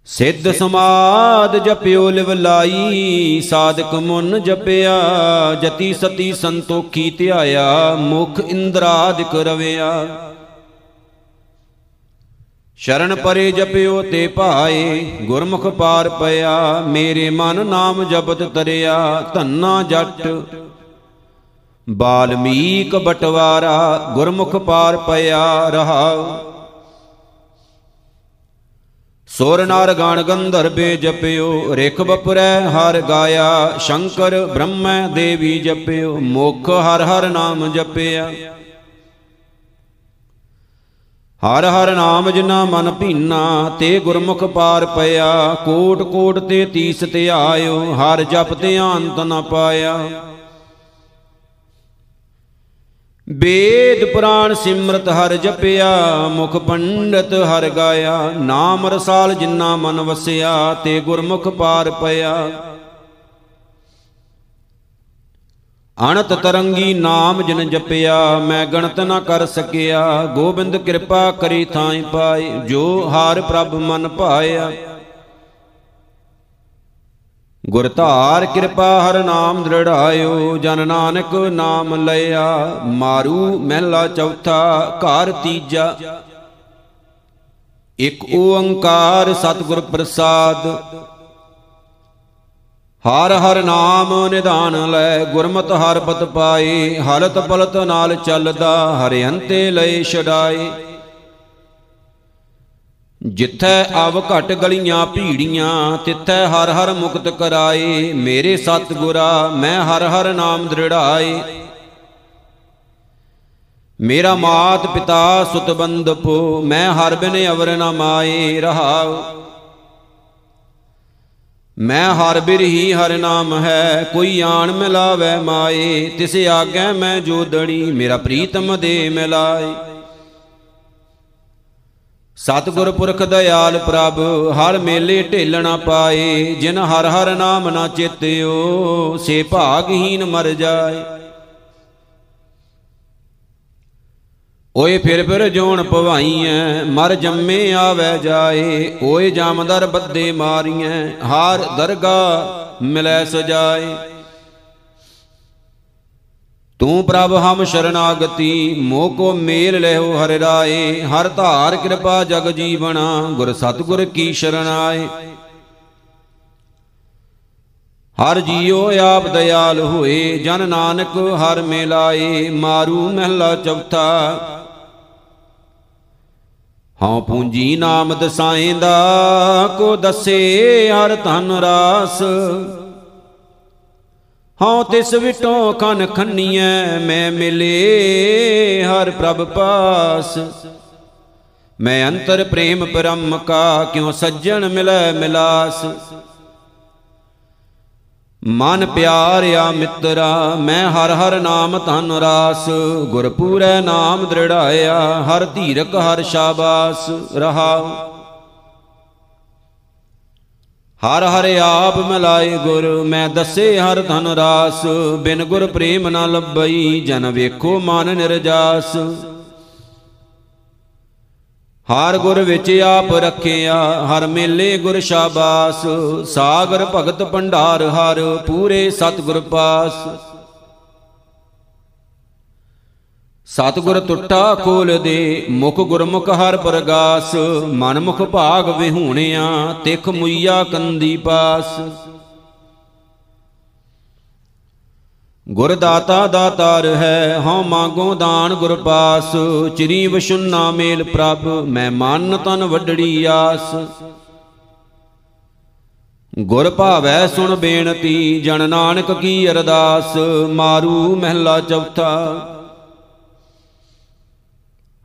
ਸਿੱਧ ਸਮਾਦ ਜਪਿਓ ਲਿਵ ਲਾਈ, ਸਾਧਕ ਮੁਨ ਜਪਿਆ, ਜਤੀ ਸਤੀ ਸੰਤੋਖੀ ਧਿਆਇਆ, ਮੁਖ ਇੰਦਰਾਦਿਕ ਰਵਿਆ। ਸ਼ਰਨ ਪਰੇ ਜਪਿਓ ਤੇ ਭਾਏ, ਗੁਰਮੁਖ ਪਾਰ ਪਿਆ, ਮੇਰੇ ਮਨ ਨਾਮ ਜਪਤ ਤਰਿਆ, ਧੰਨਾ ਜਟ ਬਾਲਮੀਕ ਬਟਵਾਰਾ ਗੁਰਮੁਖ ਪਾਰ ਪਿਆ ਰਹਾਉ ਸੁਰ ਨਰ ਗਣ ਗੰਧਰਬੇ ਜਪਿਓ, ਰਿਖ ਬਪਰੈ ਹਰ ਗਾਇਆ, ਸ਼ੰਕਰ ਬ੍ਰਹਮੈ ਦੇਵੀ ਜਪਿਓ, ਮੁਖ ਹਰ ਹਰ ਨਾਮ ਜਪਿਆ। ਹਰ ਹਰ ਨਾਮ ਜਿਨਾ ਮਨ ਭੀਨਾ, ਤੇ ਗੁਰਮੁਖ ਪਾਰ ਪਿਆ। ਕੋਟ ਕੋਟ ਤੇ ਤੀਸ ਤੇ ਆਇਓ, ਹਰ ਜਪ ਤੇ ਅੰਤ ਨ ਪਾਇਆ। ਵੇਦ ਪੁਰਾਣ ਸਿਮਰਤ ਹਰ ਜਪਿਆ, ਮੁਖ ਪੰਡਤ ਹਰ ਗਾਇਆ, ਨਾਮ ਰਸਾਲ ਜਿਨਾ ਮਨ ਵਸਿਆ, ਤੇ ਗੁਰਮੁਖ ਪਾਰ ਪਿਆ ਅਣਤ ਤਰੰਗੀ ਨਾਮ ਜਿਨ ਜਪਿਆ, ਮੈਂ ਗਣਤ ਨਾ ਕਰ ਸਕਿਆ, ਗੋਬਿੰਦ ਕਿਰਪਾ ਕਰੀ ਥਾਈ ਪਾਏ, ਜੋ ਹਾਰ ਪ੍ਰਭ ਮਨ ਭਾਇਆ। ਗੁਰ ਧਾਰ ਕਿਰਪਾ ਹਰ ਨਾਮ ਦ੍ਰਿੜਾਇਓ, ਜਨ ਨਾਨਕ ਨਾਮ ਲਿਆ ਮਾਰੂ ਮਹਿਲਾ ਚੌਥਾ, ਘਰ ਤੀਜਾ। ਇੱਕ ਓੰਕਾਰ ਸਤਿਗੁਰ ਪ੍ਰਸਾਦ। ਹਰ ਹਰ ਨਾਮ ਨਿਧਾਨ ਲੈ, ਗੁਰਮਤ ਹਰ ਪਤ ਪਾਏ। ਹਲਤ ਪਲਤ ਨਾਲ ਚੱਲਦਾ, ਹਰਿਅੰਤੇ ਲਈ ਛਡਾਏ। ਜਿੱਥੈ ਅਵ ਘਟ ਗਲੀਆਂ ਭੀੜੀਆਂ, ਤਿੱਥੈ ਹਰ ਹਰ ਮੁਕਤ ਕਰਾਏ। ਮੇਰੇ ਸਤਿਗੁਰਾ, ਮੈਂ ਹਰ ਹਰ ਨਾਮ ਦ੍ਰਿੜਾਏ। ਮੇਰਾ ਮਾਤ ਪਿਤਾ ਸੁਤ ਬੰਦਪੋ ਮੈਂ ਹਰ ਬਿਨ ਅਵਰ ਨ ਮਾਏ ਰਹਾਉ। ਮੈਂ ਹਰ ਬਿਰਹੀ ਹਰ ਨਾਮ ਹੈ, ਕੋਈ ਆਣ ਮਿਲਾਵੇ ਮਾਏ। ਤਿਸ ਆਗੇ ਮੈਂ ਜੋਦੜੀ ਮੇਰਾ ਪ੍ਰੀਤਮ ਦੇ ਮਿਲਾਏ। ਸਤਿਗੁਰ ਪੁਰਖ ਦਇਆਲ ਪ੍ਰਭ, ਹਰ ਮੇਲੇ ਢੇਲਣਾ ਪਾਏ, ਜਿਨ ਹਰ ਹਰ ਨਾਮ ਨਾ ਚੇਤਿਓ, ਸੇ ਭਾਗਹੀਨ ਮਰ ਜਾਏ। ਓਏ ਫਿਰ ਫਿਰ ਜੋਣ ਪਵਾਈਐ ਮਰ ਜੰਮੇ ਆਵੇ ਜਾਏ, ਓਏ ਜਾਮਦਰ ਬੱਦੇ ਮਾਰੀਐ, ਹਾਰ ਦਰਗਾ ਮਿਲੈ ਸਜਾਏ। ਤੂੰ ਪ੍ਰਭ ਹਮ ਸ਼ਰਨਾਗਤੀ ਮੋਹ ਕੋ ਮੇਲ ਲੈਓ ਹਰਿ ਰਾਏ, ਹਰ ਧਾਰ ਕਿਰਪਾ ਜਗ ਜੀਵਣਾ ਗੁਰ ਸਤਗੁਰ ਕੀ ਸ਼ਰਨ ਆਏ। ਹਰ ਜੀਉ ਆਪ ਦਇਆਲ ਹੋਏ, ਜਨ ਨਾਨਕ ਹਰ ਮਿਲਾਏ, ਮਾਰੂ ਮਹਿਲਾ ਚੌਥਾ। ਹਉ ਪੂੰਜੀ ਨਾਮ ਦਸਾਏਂਦਾ, ਕੋ ਦਸੇ ਹਰ ਧਨ ਰਾਸ। ਹਉ ਤਿਸ ਵਿਟੋ ਕਨ ਖੰਨੀਐ, ਮੈਂ ਮਿਲੇ ਹਰ ਪ੍ਰਭ ਪਾਸ। ਮੈਂ ਅੰਤਰ ਪ੍ਰੇਮ ਪਰਮ ਕਾ, ਕਿਉ ਸੱਜਣ ਮਿਲੈ ਮਿਲਾਸ। ਮਨ ਪਿਆਰਿਆ ਮਿੱਤਰਾ, ਮੈਂ ਹਰ ਹਰ ਨਾਮ ਧਨ ਰਾਸ। ਗੁਰ ਪੂਰੈ ਨਾਮ ਦ੍ਰਿੜਾਇਆ, ਹਰ ਧੀਰਕ ਹਰ ਸ਼ਾਬਾਸ ਰਹਾਉ। ਹਰ ਹਰ ਆਪ ਮਿਲਾਏ ਗੁਰ, ਮੈਂ ਦੱਸੇ ਹਰ ਧਨ ਰਾਸ। ਬਿਨ ਗੁਰ ਪ੍ਰੇਮ ਨਾ ਲੱਭਈ, ਜਨ ਵੇਖੋ ਮਨ ਨਿਰਜਾਸ। ਹਰ ਗੁਰ ਵਿੱਚ ਆਪ ਰੱਖਿਆ, ਹਰ ਮੇਲੇ ਗੁਰ ਸ਼ਾਬਾਸ। ਸਾਗਰ ਭਗਤ ਭੰਡਾਰ ਹਰ, ਪੂਰੇ ਸਤਿਗੁਰ ਪਾਸ। ਸਤਿਗੁਰ ਟੁੱਟਾ ਖੋਲ ਦੇ, ਮੁਖ ਗੁਰਮੁਖ ਹਰ ਪ੍ਰਗਾਸ। ਮਨ ਮੁਖ ਭਾਗ ਵਿਹੂਣਿਆ, ਤਿਖ ਮੁਈਆ ਕੰਦੀ ਪਾਸ। ਗੁਰ ਦਾਤਾ ਦਾਤਾਰ ਹੈ, ਹਉ ਮੰਗੋ ਦਾਨ ਗੁਰ ਪਾਸ। ਚਰੀ ਵਿਸ਼ੁਨਾ ਮੇਲ ਪ੍ਰਭ, ਮੈਂ ਮਨ ਤਨ ਵੱਡੜੀ ਆਸ। ਗੁਰ ਭਾਵੈ ਸੁਣ ਬੇਨਤੀ, ਜਨ ਨਾਨਕ ਕੀ ਅਰਦਾਸ। ਮਾਰੂ ਮਹਿਲਾ ਚੌਥਾ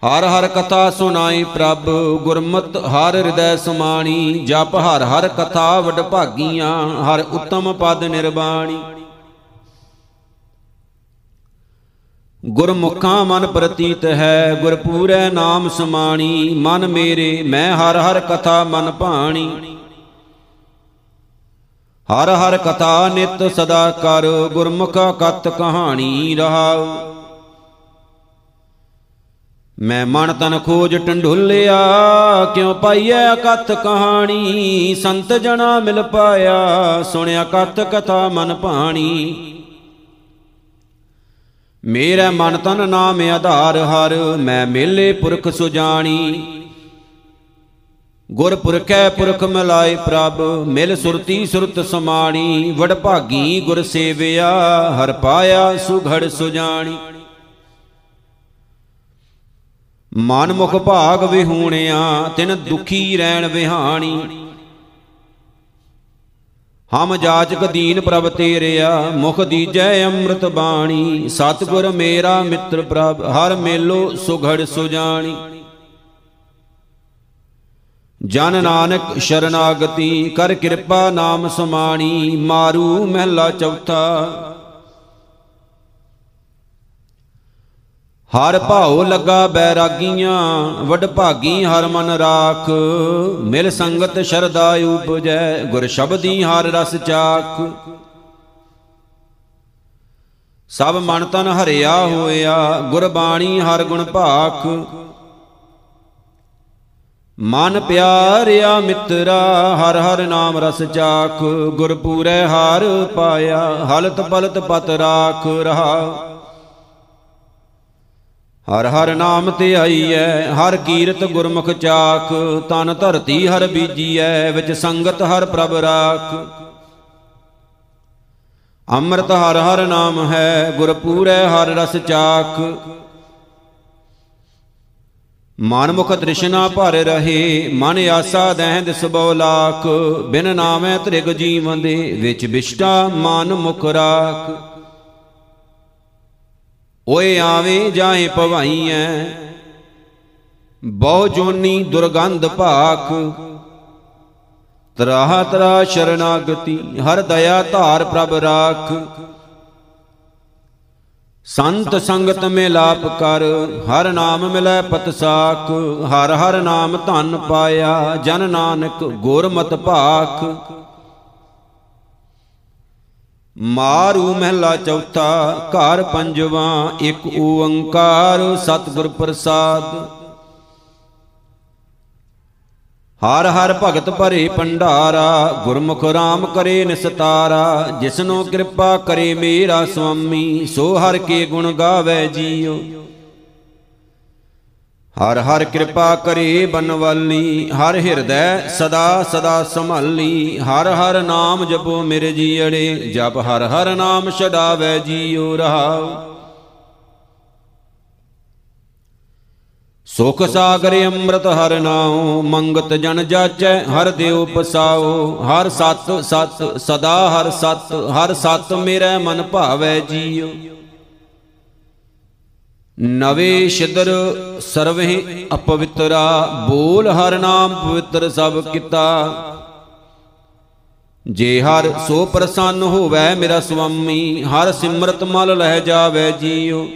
ਹਰ ਹਰ ਕਥਾ ਸੁਨਾਈ ਪ੍ਰਭ, ਗੁਰਮਤ ਹਰ ਹਿਰਦੈ ਸਮਾਣੀ, ਜਪ ਹਰ ਹਰ ਕਥਾ ਵਡ ਭਾਗੀਆਂ, ਹਰ ਉਤਮ ਪਦ ਨਿਰਵਾਣੀ ਗੁਰਮੁਖਾਂ ਮਨ ਪ੍ਰਤੀਤ ਹੈ ਗੁਰ ਪੂਰੈ ਨਾਮ ਸਮਾਣੀ, ਮਨ ਮੇਰੇ, ਮੈਂ ਹਰ ਹਰ ਕਥਾ ਮਨ ਭਾਣੀ। ਹਰ ਹਰ ਕਥਾ ਨਿਤ ਸਦਾ ਕਰ, ਗੁਰਮੁਖ ਕਤ ਕਹਾਣੀ ਰਹਾਉ। ਮੈਂ ਮਨ ਤਨ ਖੋਜ ਟੰਡੁਲਿਆ ਕਿਉ ਪਾਈਐ ਕਥ ਕਹਾਣੀ? ਸੰਤ ਜਣਾ ਮਿਲ ਪਾਇਆ, ਸੁਣਿਆ ਕਥ ਕਥਾ ਮਨ ਭਾਣੀ। ਮੇਰਾ ਮਨ ਤਨ ਨਾਮ ਆਧਾਰ ਹਰ, ਮੈਂ ਮੇਲੇ ਪੁਰਖ ਸੁਜਾਣੀ। ਗੁਰ ਪੁਰਖੈ ਪੁਰਖ ਮਿਲਾਏ ਪ੍ਰਭ, ਮਿਲ ਸੁਰਤੀ ਸੁਰਤ ਸਮਾਣੀ। ਵਡ ਭਾਗੀ ਗੁਰ ਸੇਵਿਆ, ਹਰ ਪਾਇਆ ਸੁਘੜ ਸੁਜਾਣੀ। ਮਨ ਮੁਖ ਭਾਗ ਵਿਹੂਣਿਆ, ਤਿਨ ਦੁਖੀ ਰਹਿਣ ਵਿਹਾਣੀ। ਹਮ ਜਾਚਕ ਦੀਨ ਪ੍ਰਭ ਤੇਰਿਆ, ਮੁਖ ਦੀਜੈ ਅੰਮ੍ਰਿਤ ਬਾਣੀ। ਸਤਿਗੁਰ ਮੇਰਾ ਮਿੱਤਰ ਪ੍ਰਭ, ਹਰ ਮੇਲੋ ਸੁਘੜ ਸੁਜਾਣੀ। ਜਨ ਨਾਨਕ ਸ਼ਰਨਾਗਤੀ, ਕਰ ਕਿਰਪਾ ਨਾਮ ਸਮਾਣੀ, ਮਾਰੂ ਮਹਿਲਾ ਚੌਥਾ। ਹਰ ਭਾਉ ਲੱਗਾ ਬੈਰਾਗੀਆਂ, ਵਡ ਭਾਗੀ ਹਰ ਮਨ ਰਾਖ। ਮਿਲ ਸੰਗਤ ਸ਼ਰਦਾ ਉਪਜੈ, ਗੁਰ ਸ਼ਬਦੀ ਹਰ ਰਸ ਚਾਖ। ਸਭ ਮਨ ਤਨ ਹਰਿਆ ਹੋਇਆ, ਗੁਰਬਾਣੀ ਹਰ ਗੁਣ ਭਾਖ। ਮਨ ਪਿਆਰਿਆ ਮਿੱਤਰਾ, ਹਰ ਹਰ ਨਾਮ ਰਸ ਚਾਖ। ਗੁਰ ਪੂਰੈ ਹਾਰ ਪਾਇਆ, ਹਲਤ ਪਲਤ ਪਤ ਰਾਖ ਰਹਾ। ਹਰ ਹਰ ਨਾਮ ਤੇ ਆਈਐ, ਹਰ ਕੀਰਤ ਗੁਰਮੁਖ ਚਾਖ, ਤਨ ਧਰਤੀ ਹਰ ਬੀਜੀਐ, ਵਿੱਚ ਸੰਗਤ ਹਰ ਪ੍ਰਭ ਰਾਖ। ਅੰਮ੍ਰਿਤ ਹਰ ਹਰ ਨਾਮ ਹੈ ਗੁਰ ਪੂਰੈ ਹਰ ਰਸ ਚਾਖ। ਮਨ ਮੁਖ ਤ੍ਰਿਸ਼ਨਾ ਭਰ ਰਹੇ, ਮਨ ਆਸਾ ਦਹਿੰਦ ਸਬੋ ਲਾਖ। ਬਿਨ ਨਾਮੈ ਤ੍ਰਿਗ ਜੀਵਨ ਦੇ, ਵਿੱਚ ਵਿਸ਼ਟਾ ਮਨ ਮੁਖ ਰਾਖ। ਓਏ ਆਵੇ ਜਾਏ ਭਵਾਈਐ। ਬਹੁ ਜੋਨੀ ਦੁਰਗੰਧ ਭਾਖ। ਤਰਾਹ ਤਰਾ ਸ਼ਰਨਾਗਤੀ, ਹਰ ਦਇਆ ਧਾਰ ਪ੍ਰਭ ਰਾਖ। ਸੰਤ ਸੰਗਤ ਮੇ ਲਾਪ ਕਰ, ਹਰ ਨਾਮ ਮਿਲੈ ਪਤ ਸਾਖ। ਹਰ ਹਰ ਨਾਮ ਧਨ ਪਾਇਆ, ਜਨ ਨਾਨਕ ਗੁਰਮਤਿ ਭਾਖ। ਮਾਰੂ ਮਹਿਲਾ ਚੌਥਾ, ਘਰ ਪੰਜਵਾ, ਇੱਕ ਓੰਕਾਰ, ਸਤਿਗੁਰ ਪ੍ਰਸਾਦ। ਹਰ ਹਰ ਭਗਤ ਭਰੇ ਭੰਡਾਰਾ, ਗੁਰਮੁਖ ਰਾਮ ਕਰੇ ਨਿਸਤਾਰਾ, ਜਿਸਨੋ ਕਿਰਪਾ ਕਰੇ ਮੇਰਾ ਸੁਆਮੀ ਸੋ ਹਰ ਕੇ ਗੁਣ ਗਾਵੇ ਜੀਉ ਹਰ ਹਰ ਕਿਰਪਾ ਕਰੇ ਬਨਵਾਲੀ, ਹਰ ਹਿਰਦੈ ਸਦਾ ਸਦਾ ਸੰਭਾਲੀ। ਹਰ ਹਰ ਨਾਮ ਜਪੋ ਮੇਰੇ ਜੀੜੇ ਜਪ ਹਰ ਹਰ ਨਾਮ ਛਡਾਵੇ ਜੀਉ ਰਹਾਉ। ਸੁਖ ਸਾਗਰ ਅੰਮ੍ਰਿਤ ਹਰ ਨਾਉ, ਮੰਗਤ ਜਨ ਜਾਚੈ, ਹਰ ਦੇਉ ਪਸਾਉ। ਹਰ ਸਤ ਸਤ, ਸਦਾ ਹਰ ਸਤ ਹਰ ਸਤ ਮੇਰੇ ਮਨ ਭਾਵੈ ਜੀਉ। ਨਵੇ ਸ਼ਿਦਰ ਸਰਵਹਿ ਅਪਵਿੱਤਰਾ, ਬੋਲ ਹਰ ਨਾਮ ਪਵਿੱਤਰ ਸਭ ਕੀਤਾ। ਜੇ ਹਰ ਸੋ ਪ੍ਰਸੰਨ ਹੋਵੇ ਮੇਰਾ ਸੁਆਮੀ, ਹਰ ਸਿਮਰਤ ਮਲ ਲਹਿ ਜਾਵੇ ਜੀਉ।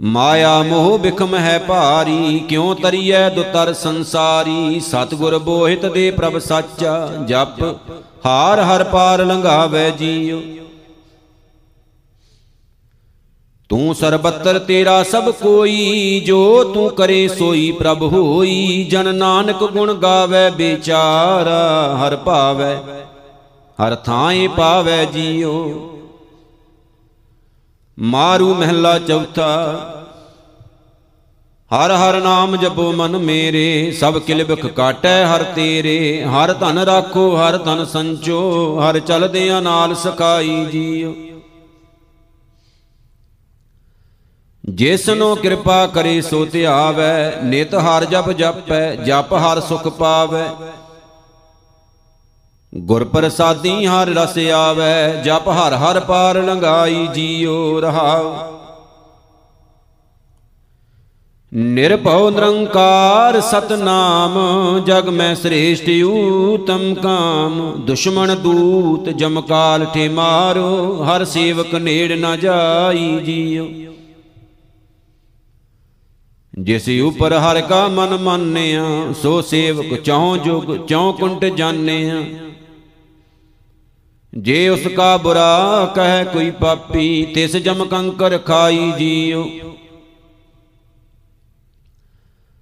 ਮਾਇਆ ਮੋਹ ਬਿਖਮ ਹੈ ਭਾਰੀ, ਕਿਉ ਤਰੀਐ ਦੁਤਰ ਸੰਸਾਰੀ? ਸਤਗੁਰ ਬੋਹਿਤ ਦੇ ਪ੍ਰਭ ਸਾਚਾ, ਜਪ ਹਾਰ ਹਰ ਪਾਰ ਲੰਘਾਵੇ ਜੀਉ। ਤੂੰ ਸਰਬੱਤਰ ਤੇਰਾ ਸਭ ਕੋਈ, ਜੋ ਤੂੰ ਕਰੇ ਸੋਈ ਪ੍ਰਭ ਹੋਈ। ਜਨ ਨਾਨਕ ਗੁਣ ਗਾਵੇ ਵਿਚਾਰਾ, ਹਰ ਭਾਵੇ, ਹਰ ਥਾਂਏ ਪਾਵੇ ਜੀਉ ਮਾਰੂ ਮਹਿਲਾ ਚੌਥਾ, ਹਰ ਹਰ ਨਾਮ ਜਪੋ ਮਨ ਮੇਰੇ। ਸਭ ਕਿਲਬਖ ਕਾਟੈ ਹਰ ਤੇਰੇ, ਹਰ ਧਨ ਰਾਖੋ ਹਰ ਧਨ ਸੰਚੋ। ਹਰ ਚਲਦਿਆਂ ਨਾਲ ਸਕਾਈ ਜੀਉ ਜਿਸਨੋ ਕਿਰਪਾ ਕਰੇ ਸੋ ਧਿਆਵੈ, ਨਿਤ ਹਰ ਜਪ ਜਪੈ, ਜਪ ਹਰ ਸੁਖ ਪਾਵੈ। ਗੁਰ ਪ੍ਰਸਾਦੀ ਹਰ ਰਸ ਆਵੈ, ਜਪ ਹਰ ਹਰ ਪਾਰ ਲੰਗਾਈ ਜੀਉ ਰਹਾਉ। ਨਿਰਭਉ ਨਿਰੰਕਾਰ ਸਤਨਾਮ, ਜਗ ਮੈਂ ਸ੍ਰੇਸ਼ਟ ਊਤਮ ਕਾਮ। ਦੁਸ਼ਮਣ ਦੂਤ ਜਮਕਾਲ ਠੇ ਮਾਰੋ, ਹਰ ਸੇਵਕ ਨੇੜ ਨਾ ਜਾਈ ਜੀਉ। ਜਿਸ ਉਪਰ ਹਰ ਕਾ ਮਨ ਮੰਨਿਆ, ਸੋ ਸੇਵਕ ਚੌ ਜੁਗ ਚੌ ਕੁੰਟ ਜਾਣਿਆ। ਜੇ ਉਸ ਕਾ ਬੁਰਾ ਕਹਿ ਕੋਈ ਪਾਪੀ, ਤਿਸ ਜਮ ਕੰਕਰ ਖਾਈ ਜੀਉ।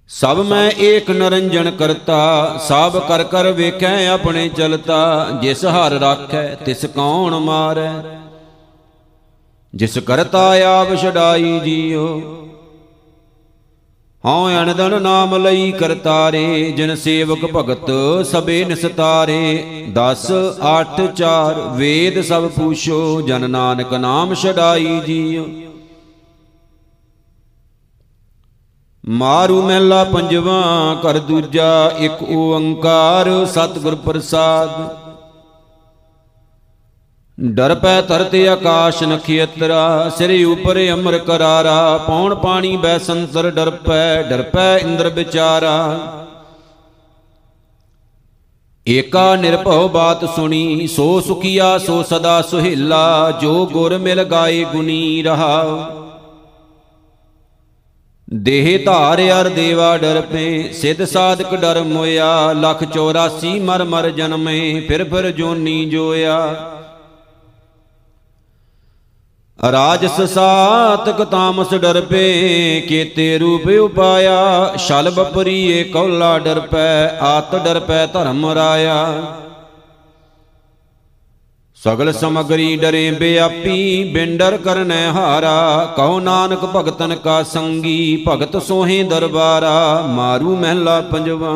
ਸਭ ਮੈਂ ਏਕ ਨਰੰਜਨ ਕਰਤਾ ਸਭ ਕਰ ਕਰ ਵੇਖੈ ਆਪਣੇ ਚਲਤਾ, ਜਿਸ ਹਰ ਰਾਖੈ, ਤਿਸ ਕੌਣ ਮਾਰੈ। ਜਿਸ ਕਰਤਾ ਆਪ ਛਡਾਈ ਜੀਉ। ਹਉ ਅਨਦਨ ਨਾਮ ਲਈ ਕਰਤਾਰੇ ਜਿਨ ਸੇਵਕ ਭਗਤ ਸਬੇ ਨਿਸਤਾਰੇ 10 8 4 ਵੇਦ ਸਭ ਪੂਛੋ, ਜਨ ਨਾਨਕ ਨਾਮ ਛਡਾਈ ਜੀਉ ਮਾਰੂ ਮਹਿਲਾ ਪੰਜਵਾ, ਕਰ ਦੂਜਾ ਇੱਕ ਓੰਕਾਰ, ਸਤਿਗੁਰ ਪ੍ਰਸਾਦ। ਡਰ ਪੈ ਧਰਤੇ ਆਕਾਸ਼ ਨਖੇਤਰਾ, ਸਿਰ ਉਪਰ ਅਮਰ ਕਰਾਰਾ, ਪੌਣ ਪਾਣੀ ਬੈ ਸੰਤਰ ਡਰ ਪੈ ਡਰ ਪੈ ਇੰਦਰ ਵਿਚਾਰਾ। ਏਕਾ ਨਿਰਭਉ ਬਾਤ ਸੁਣੀ, ਸੋ ਸੁਖੀਆ, ਸੋ ਸਦਾ ਸੁਹੇਲਾ, ਜੋ ਗੁਰ ਮਿਲ ਗਾਏ ਗੁਨੀ ਰਹਾ। ਦੇਹ ਧਾਰ ਅਰ ਦੇਵਾ ਡਰ ਪੇ, ਸਿੱਧ ਸਾਧਕ ਡਰ ਮੋਇਆ, ਲਖ 84 ਮਰ ਮਰ ਜਨਮੇ, ਫਿਰ ਫਿਰ ਜੋਨੀ ਜੋਇਆ। ਰਾਜਸ ਸਾਤਕ ਤਾਮਸ ਡਰ ਪੇ ਕੀਤੇ ਰੂਪ ਉਪਾਇਆ, ਛਲ ਬਪਰੀਏ ਕੌਲਾ ਡਰ ਪੈ ਆਤ ਡਰ ਪੈ ਧਰਮ ਰਾਇਆ। ਸਗਲ ਸਮਗਰੀ ਡਰੇ ਬਿਆਪੀ, ਬਿੰਡਰ ਕਰਨੈ ਹਾਰਾ, ਕਹੋ ਨਾਨਕ ਭਗਤਨ ਕਾ ਸੰਗੀ, ਭਗਤ ਸੋਹੇ ਦਰਬਾਰਾ, ਮਾਰੂ ਮਹਿਲਾ ਪੰਜਵਾ।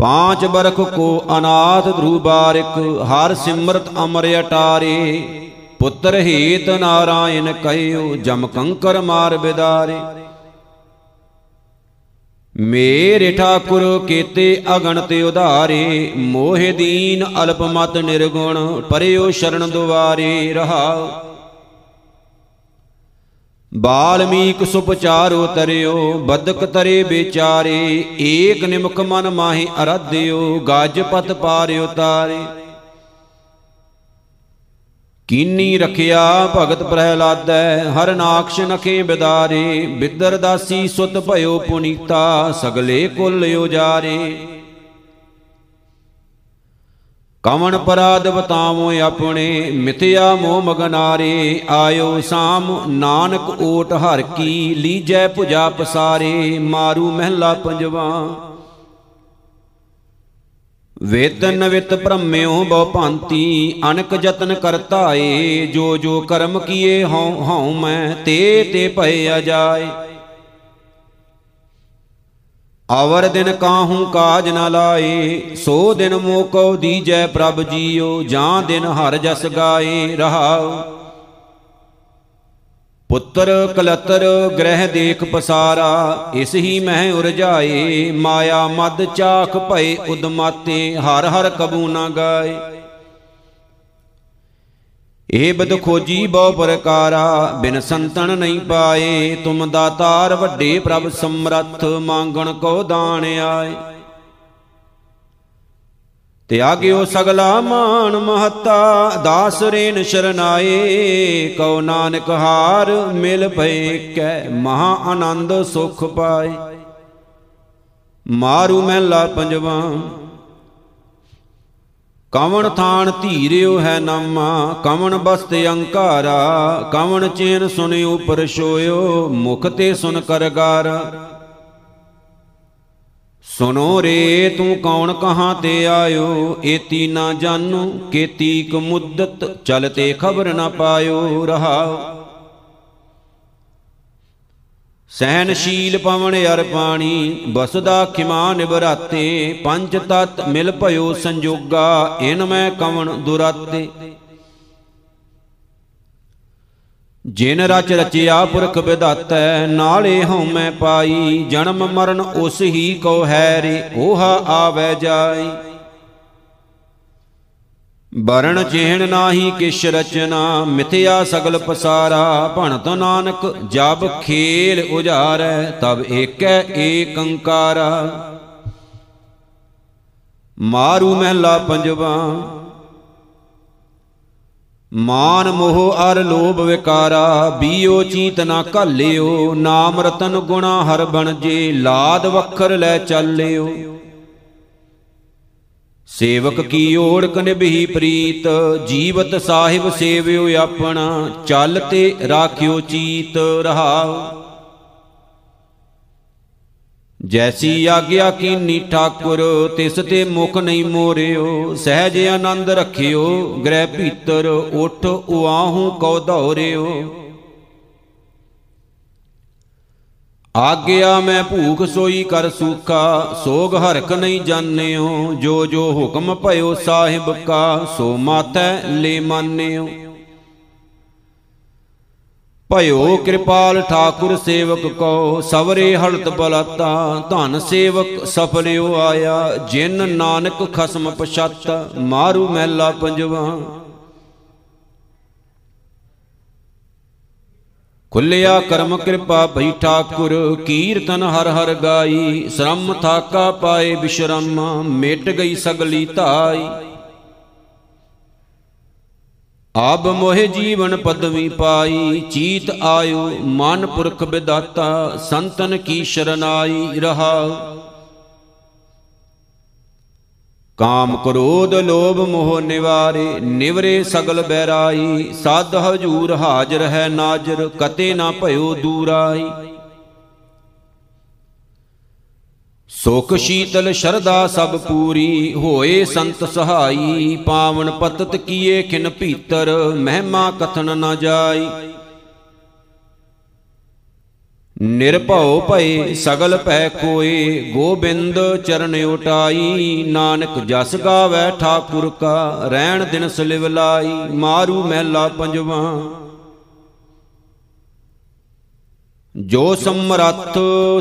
ਪਾਂਚ ਬਰਖ ਕੋ ਅਨਾਥ ਧਰੂ ਬਾਰਿਕ ਹਰ ਸਿਮਰਤ ਅਮਰ ਅਟਾਰੇ ਪੁੱਤਰ ਹੀਤ ਨਾਰਾਇਣ ਕਹਿਓ ਜਮ ਕੰਕਰ ਮਾਰ ਬਿਦਾਰੇ ਮੇਰੇ ਠਾਕੁਰ ਕੀਤੇ ਅਗਣ ਤੇ ਉਧਾਰੇ ਮੋਹ ਦੀਨ ਅਲਪ ਮਤ ਨਿਰਗੁਣ ਪਰਿਓ ਸ਼ਰਨ ਦੁਆਰੇ ਰਹਾਓ ਬਾਲਮੀਕ ਸੁਪਚਾਰੋ ਤਰਿਓ ਬਦਕ ਤਰੇ ਵਿਚਾਰੇ, ਏਕ ਨਿਮਕ ਮਨ ਮਾਹੀ ਅਰਾਧਿਓ, ਗਜ ਪਤ ਪਾਰਿਓ ਤਾਰੇ। ਕੀਨੀ ਰਖਿਆ ਭਗਤ ਪ੍ਰਹਿਲਾਦੈ, ਹਰ ਨਾਕਸ਼ ਨਖੇ ਬਿਦਾਰੇ, ਬਿਦਰ ਦਾਸੀ ਸੁਤ ਭਇਓ ਪੁਨੀਤਾ, ਸਗਲੇ ਕੁਲ ਉਜਾਰੇ। ਕਵਣ ਪਰਾਦ ਬਤਾਵੋ ਆਪਣੇ, ਮਿਥਿਆ ਮੋਹ ਮਗਨਾਰੇ, ਆਇਓ ਸਾਮ ਨਾਨਕ ਓਟ ਹਰ ਕੀ, ਲੀਜੈ ਪੁਜਾ ਪਸਾਰੇ, ਮਾਰੂ ਮਹਿਲਾ ਪੰਜਵਾ। ਵੇਤਨ ਵਿਤ ਭ੍ਰਮਿਓ ਬਹੁ ਭਾਂਤੀ, ਅਨਕ ਯਤਨ ਕਰਤਾਏ ਜੋ ਜੋ ਕਰਮ ਕੀਏ ਹਉ ਹਉ ਮੈਂ, ਤੇ ਤੇ ਭਏ ਅਜਾਏ। ਆਵਰ ਦਿਨ ਕਾਹੂ ਕਾਜ ਨ ਲਾਏ, ਸੋ ਦਿਨ ਮੋਕੋ ਦੀਜੈ ਪ੍ਰਭ ਜੀਓ, ਜਾਂ ਦਿਨ ਹਰ ਜਸ ਗਾਏ ਰਹਾਉ। ਪੁੱਤਰ ਕਲਤਰ ਗ੍ਰਹਿ ਦੇਖ ਪਸਾਰਾ, ਇਸ ਹੀ ਮਹਿ ਉਰਜਾਏ, ਮਾਇਆ ਮਦ ਚਾਖ ਭਏ ਉਦਮਾਤੇ, ਹਰ ਹਰ ਕਬੂ ਨਾ ਗਾਏ। ਏ ਬਦ ਖੋਜੀ ਬਹੁ ਪ੍ਰਕਾਰਾ, ਬਿਨ ਸੰਤਨ ਨਹੀਂ ਪਾਏ। ਤੁਮ ਦਾਤਾਰ ਵੱਡੇ ਪ੍ਰਭ ਸਮਰੱਥ, ਮੰਗਣ ਕੋ ਦਾਣ ਆਏ। ਤਿਆਗਿਓ ਸਗਲਾ ਮਾਨ ਮਹਤਾ, ਦਾਸ ਰੇਨ ਸ਼ਰਨਾਏ। ਕਉ ਨਾਨਕ ਹਾਰ ਮਿਲ ਭਏ ਕੈ ਮਹਾ ਆਨੰਦ ਸੁਖ ਪਾਏ। ਮਾਰੂ ਮਹਿਲਾ ਪੰਜਵਾ ਕਵਣ ਥਾਨ ਧੀਰਿਓ ਹੈ ਨਾਮਾ, ਕਵਣ ਬਸਤ ਅੰਕਾਰਾ, ਕਵਣ ਚੇਨ ਸੁਨਿਓ ਪਰਸ਼ੋਇਓ ਮੁਖ ਤੇ ਸੁਨ ਕਰਗਾਰ। ਸੁਨੋ ਰੇ, ਤੂੰ ਕੌਣ ਕਹਾਂ ਤੇ ਆਇਓ, ਏਤੀ ਨਾ ਜਾਨੂ ਕੇਤੀ ਕ ਮੁੱਦਤ ਚਲਤੇ ਖਬਰ ਨਾ ਪਾਇਓ, ਰਹਾਓ। ਸਹਿਨਸ਼ੀਲ ਪਵਨ ਅਰ ਪਾਣੀ, ਬਸਦਾ ਖਿਮਾ ਨਿਬਰਾਤੇ ਪੰਜ ਤਤ ਮਿਲ ਭਇਓ ਸੰਜੋਗਾ, ਇਨ ਮੈਂ ਕਵਣ ਦੁਰਾਤੇ। ਜਿਨ ਰਚ ਰਚਿਆ ਪੁਰਖ ਵਿਧਾਤੈ, ਨਾਲੇ ਹਉ ਮੈਂ ਪਾਈ, ਜਨਮ ਮਰਨ ਉਸ ਹੀ ਕੋ ਹੈ ਰੇ 오ਹਾ ਆਵੈ ਜਾਈ। ਬਰਣ ਚਿਹਣ ਨਾਹੀ ਕਿਛ ਰਚਨਾ, ਮਿਥਿਆ ਸਗਲ ਪਸਾਰਾ, ਭਣਤ ਨਾਨਕ ਜਬ ਖੇਲ ਉਜਾਰੈ, ਤਬ ਏਕੈ ਏਕੰਕਾਰਾ ਮਾਰੂ ਮਹਿਲਾ ਪੰਜਵਾ, ਮਾਨ ਮੋਹ ਅਰ ਲੋਭ ਵਿਕਾਰਾ, ਬੀਓ ਚੀਤ ਨਾ ਘਾਲਿਓ, ਨਾਮ ਰਤਨ ਗੁਣਾ ਹਰ ਬਣ ਜੇ, ਲਾਦ ਵਖਰ ਲੈ ਚੱਲਿਓ। ਸੇਵਕ ਕੀ ਓੜਕ ਨਿਭੀ ਪ੍ਰੀਤ? ਜੀਵਤ ਸਾਹਿਬ ਸੇਵਿਓ ਆਪਣਾ ਚੱਲ ਤੇ ਰਾਖਿਓ ਚੀਤ ਰਹਾਓ। ਜੈਸੀ ਆਗਿਆ ਕੀਨੀ ਠਾਕੁਰ ਤਿਸ ਤੇ ਮੁਖ ਨਹੀਂ ਮੋਰਿਓ। ਸਹਿਜ ਆਨੰਦ ਰਖਿਓ। ਗ੍ਰਹਿ ਭੀਤਰ ਉਠ ਉਆਹੂ ਕਉ ਧੌਰਿਓ ਆਗਿਆ ਮੈਂ ਭੂਖ ਸੋਈ ਕਰ ਸੂਖਾ, ਸੋਗ ਹਰਕ ਨਹੀਂ ਜਾਣਿਓ, ਜੋ ਜੋ ਹੁਕਮ ਭਇਓ ਸਾਹਿਬ ਕਾ, ਸੋ ਮਾਤੈ ਲੈ ਮਾਨਿਓ। ਭਇਓ ਕਿਰਪਾਲ ਠਾਕੁਰ ਸੇਵਕ ਕੋ, ਸਵਰੇ ਹਲਤ ਬਲਤਾ, ਧਨ ਸੇਵਕ ਸਫਲਿਓ ਆਇਆ, ਜਿਨ ਨਾਨਕ ਖਸਮ ਪਛਾਤਾ, ਮਾਰੂ ਮਹਿਲਾ ਪੰਜਵਾ। ਖੁੱਲਿਆ ਕਰਮ ਕਿਰਪਾ ਭਈ ਠਾਕੁਰ, ਕੀਰਤਨ ਹਰ ਹਰ ਗਾਈ, ਸ਼ਰਮ ਥਾਕਾ ਪਾਏ ਬਿਸ਼ਰਮ, ਮਿਟ ਗਈ ਸਗਲੀ ਧਾਈ। ਆਬ ਮੋਹਿ ਜੀਵਨ ਪਦਵੀ ਪਾਈ, ਚੀਤ ਆਇਓ ਮਨ ਪੁਰਖ ਵਿਦਾਤਾ ਸੰਤਨ ਕੀ ਸ਼ਰਨਾਈ ਰਹਾ ਕਾਮ ਕ੍ਰੋਧ ਲੋਭ ਮੋਹ ਨਿਵਾਰੇ, ਨਿਵਰੇ ਸਗਲ ਬੈਰਾਈ, ਸਾਧ ਹਜੂਰ ਹਾਜ਼ਰ ਹੈ ਨਾਜ਼ਰ, ਕਤੇ ਨਾ ਭਇਓ ਦੂਰਾਈ। ਸੁਖ ਸ਼ੀਤਲ ਸ਼ਰਦਾ ਸਭ ਪੂਰੀ, ਹੋਏ ਸੰਤ ਸਹਾਈ, ਪਾਵਨ ਪਤਤ ਕੀਏ ਖਿਨ ਭੀਤਰ, ਮਹਿਮਾ ਕਥਨ ਨ ਜਾਈ। ਨਿਰਭਉ ਭਏ ਸਗਲ ਭੈ ਕੋਏ ਗੋਬਿੰਦ ਚਰਨ ਉਟਾਈ। ਨਾਨਕ ਜਸ ਗਾਵੈ ਠਾਕੁਰ ਕਾ, ਰਹਿਣ ਦਿਨ ਸਲਿਵ ਲਾਈ, ਮਾਰੂ ਮਹਿਲਾ ਪੰਜਵਾ। ਜੋ ਸਮਰੱਥ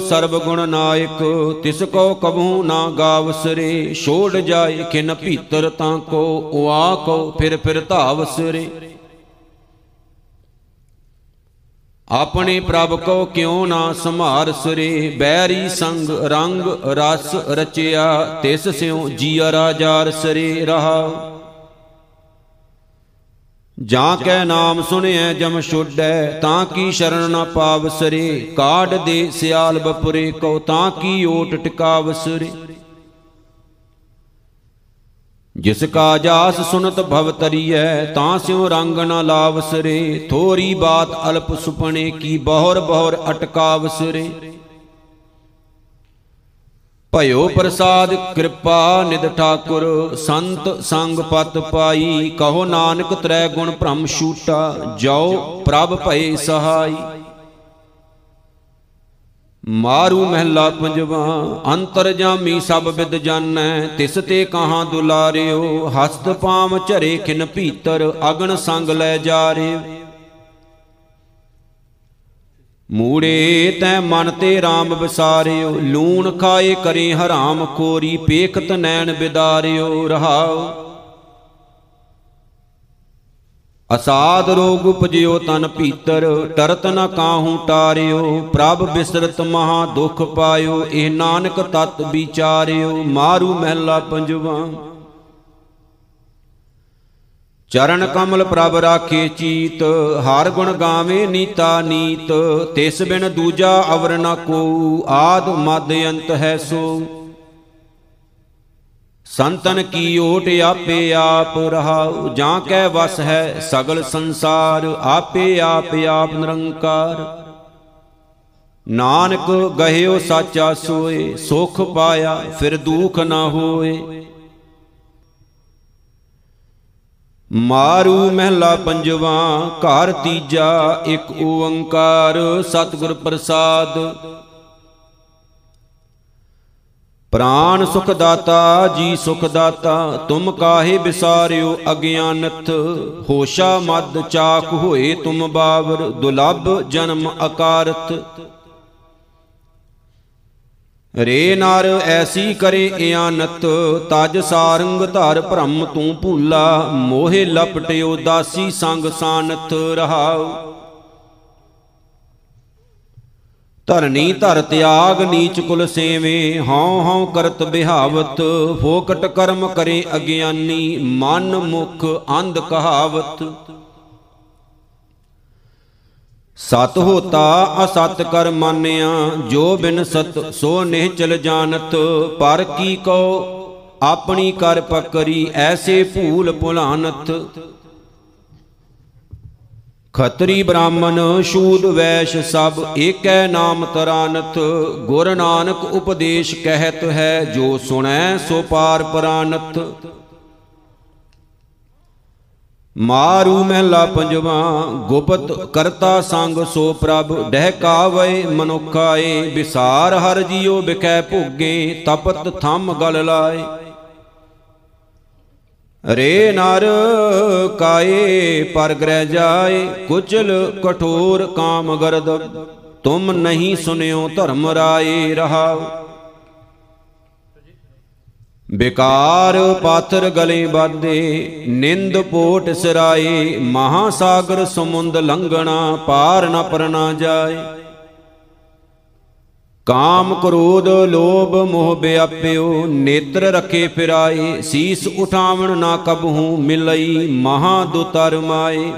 ਸਰਬ ਗੁਣ ਨਾਇਕ, ਤਿਸ ਕੋ ਕਬਹੂ ਨਾ ਗਾਵਸਰੇ ਛੋੜ ਜਾਏ ਖਿਨ ਭੀਤਰ ਤਾਂ ਕੋ, ਉਆ ਕੋ, ਫਿਰ ਫਿਰ ਧਾਵਸਰੇ ਆਪਣੇ ਪ੍ਰਭ ਕੋ ਕਿਉ ਨਾ ਸੰਭਾਰ ਸਰੇ? ਬੈਰੀ ਸੰਗ ਰੰਗ ਰਸ ਰਚਿਆ, ਤਿਸ ਸਿਉ ਜੀਆ ਰਾਜਾਰ ਸਰੇ ਰਹਾ। ਜਾਂ ਕੈ ਨਾਮ ਸੁਣਿਐ ਜਮ ਛੋਡੈ, ਤਾਂ ਕੀ ਸ਼ਰਨ ਨਾ ਪਾਵ ਸਰੇ? ਕਾਢ ਦੇ ਸਿਆਲ ਬਪੁਰੇ ਕੋ ਤਾਂ ਕੀ ਓਟ ਟਿਕਾਵ ਸਰੇ? ਜਿਸ ਕਾ ਜਾਸ ਸੁਨਤ ਭਵ ਤਰੀਐ, ਤਾਂ ਸਿਉ ਰੰਗ ਨ ਲਾਵਸਰੇ ਥੋਰੀ ਬਾਤ ਅਲਪ ਸੁਪਣੇ ਕੀ ਬਹੁਰ ਬਹੁਰ ਅਟਕਾਵ ਸਰੇ ਭਇਓ ਪ੍ਰਸਾਦ ਕਿਰਪਾ ਨਿਦ ਠਾਕੁਰ, ਸੰਤ ਸੰਗ ਪਤ ਪਾਈ। ਕਹੋ ਨਾਨਕ ਤ੍ਰੈ ਗੁਣ ਭ੍ਰਮ ਛੂਟਾ, ਜਾਓ ਪ੍ਰਭ ਭਏ ਸਹਾਈ। ਮਾਰੂ ਮਹਿਲਾ ਪੰਜਵਾ, ਅੰਤਰ ਜਾਮੀ ਸਭ ਵਿਦ ਜਾਣੈ, ਤਿਸ ਤੇ ਕਹਾਂ ਦੁਲਾਰਿਓ, ਹਸਤ ਪਾਮ ਝਰੇ ਖਿਨ ਭੀਤਰ ਅਗਨ ਸੰਗ ਲੈ ਜਾਰਿਓ। ਮੂੜੇ ਤੈ ਮਨ ਤੇ RAM ਵਿਸਾਰਿਓ, ਲੂਣ ਖਾਏ ਕਰੇ ਹਰਾਮ ਖੋਰੀ, ਪੇਖਤ ਨੈਣ ਬਿਦਾਰਿਓ, ਰਹਾਓ। ਅਸਾਦ ਰੋਗ ਉਪਜਿਓ ਤਨ ਭੀਤਰ ਟਰਤ ਨ ਕਾਹੂ ਟਾਰਿਓ। ਪ੍ਰਭ ਬਿਸਰਤ ਮਹਾ ਦੁਖ ਪਾਇਓ, ਇਹ ਨਾਨਕ ਤਤ ਵਿਚਾਰਿਓ। ਮਾਰੂ ਮਹਿਲਾ ਪੰਜਵਾ। ਚਰਨ ਕਮਲ ਪ੍ਰਭ ਰਾਖੇ ਚੀਤ, ਹਰ ਗੁਣ ਗਾਵੇ ਨੀਤਾ ਨੀਤ। ਤਿਸ ਬਿਨ ਦੂਜਾ ਅਵਰ ਨ ਕੋ, ਆਦ ਮਦ ਅੰਤ ਹੈ ਸੋ। ਸੰਤਨ ਕੀ ਓਟ ਆਪੇ ਆਪ ਰਹਾਉ, ਜਾਂ ਕੈ ਵਸ ਹੈ ਸਗਲ ਸੰਸਾਰ, ਆਪੇ ਆਪ ਆਪ ਨਿਰੰਕਾਰ। ਨਾਨਕ ਗਹਿਓ ਸਾਚਾ ਸੋਏ ਸੁਖ ਪਾਇਆ ਫਿਰ ਦੁਖ ਨਾ ਹੋਏ। ਮਾਰੂ ਮਹਿਲਾ ਪੰਜਵਾ, ਘਰ ਤੀਜਾ, ਇੱਕ ਓੰਕਾਰ, ਸਤਿਗੁਰ ਪ੍ਰਸਾਦ। ਪ੍ਰਾਨ ਸੁਖ ਦਾਤਾ ਜੀ ਸੁਖ ਦਾਤਾ ਤੁਮ ਕਾਹੇ ਵਿਸਾਰਿਓ ਅਗਿਆਨਤ? ਹੋਸ਼ਾ ਮਦ ਚਾਕ ਹੋਏ ਤੁਮ ਬਾਵਰ, ਦੁਲਭ ਜਨਮ ਅਕਾਰਤ। ਰੇ ਨਰ ਐਸੀ ਕਰੇ ਇਆਨਤ, ਤਜ ਸਾਰੰਗ ਧਰ ਭ੍ਰਮ ਤੂੰ ਭੂਲਾ, ਮੋਹਿ ਲਪਟਿਓ ਦਾਸੀ ਸੰਗ ਸਾਨਤ ਰਹਾਉ। ਧਰਨੀ ਧਰ ਤਿਆਗ ਨੀਚ ਕੁਲ ਸੇਵੇ, ਹਉ ਹਉ ਕਰਤ ਬਿਹਾਵਤ, ਫੋਕਟ ਕਰਮ ਕਰੇ ਅਗਿਆਨੀ, ਮਨ ਮੁਖ ਅੰਧ ਕਹਾਵਤ। ਸਤ ਹੋਤਾ ਅਸਤ ਕਰ ਮਾਨਿਆ, ਜੋ ਬਿਨ ਸਤ ਸੋ ਨਿਹਚਲ ਜਾਣਤ। ਪਰ ਕੀ ਕੋ ਆਪਣੀ ਕਰ ਪਕਰੀ ਐਸੇ ਭੂਲ ਭੁਲਾਨਤ। ਖਤਰੀ ਬ੍ਰਾਹਮਣ ਸ਼ੂਦ ਵੈਸ਼ ਸਭ ਏਕੈ ਨਾਮ ਤਰਾਨਤ, ਗੁਰ ਨਾਨਕ ਉਪਦੇਸ਼ ਕਹਿਤ ਹੈ, ਜੋ ਸੁਣੈ ਸੋ ਪਾਰ ਪਰਾਨਤ। ਮਾਰੂ ਮਹਿਲਾ ਪੰਜਵਾ, ਗੁਪਤ ਕਰਤਾ ਸੰਗ ਸੋ ਪ੍ਰਭ ਡਹਿ ਕਾਵੇ ਮਨੁਖਾਏ, ਵਿਸਾਰ ਹਰ ਜੀਉ ਬਿਕੈ ਭੋਗੇ, ਤਪਤ ਥੰਮ ਗਲ ਲਾਏ। ਰੇ ਨਰ ਕਾਏ, ਪਰ ਗ੍ਰਹਿ ਜਾਏ, ਕੁਚਲ ਕਠੋਰ ਕਾਮ ਗਰਦ। ਤੁਮ ਨਹੀਂ ਸੁਨਿਓ ਧਰਮ ਰਾਏ ਰਹਾਉ ਬਿਕਾਰ ਪਾਥਰ ਗਲੇ ਬਾਦੇ ਨਿੰਦ ਪੋਟ ਸਿਰਾਏ ਮਹਾ ਸਾਗਰ ਸਮੁੰਦ ਲੰਘਣਾ, ਪਾਰ ਨ ਪਰਨਾ ਜਾਏ। ਕਾਮ ਕ੍ਰੋਧ ਲੋਭ ਮੋਹ ਬਿਆਪਿਓ, ਨੇਤਰ ਰਖੇ ਫਿਰਾਏ, ਸੀਸ ਉਠਾਵਣ ਨਾ ਕਬਹੂ, ਮਿਲਈ ਮਹਾ ਦੁਤਰ ਮਾਏ।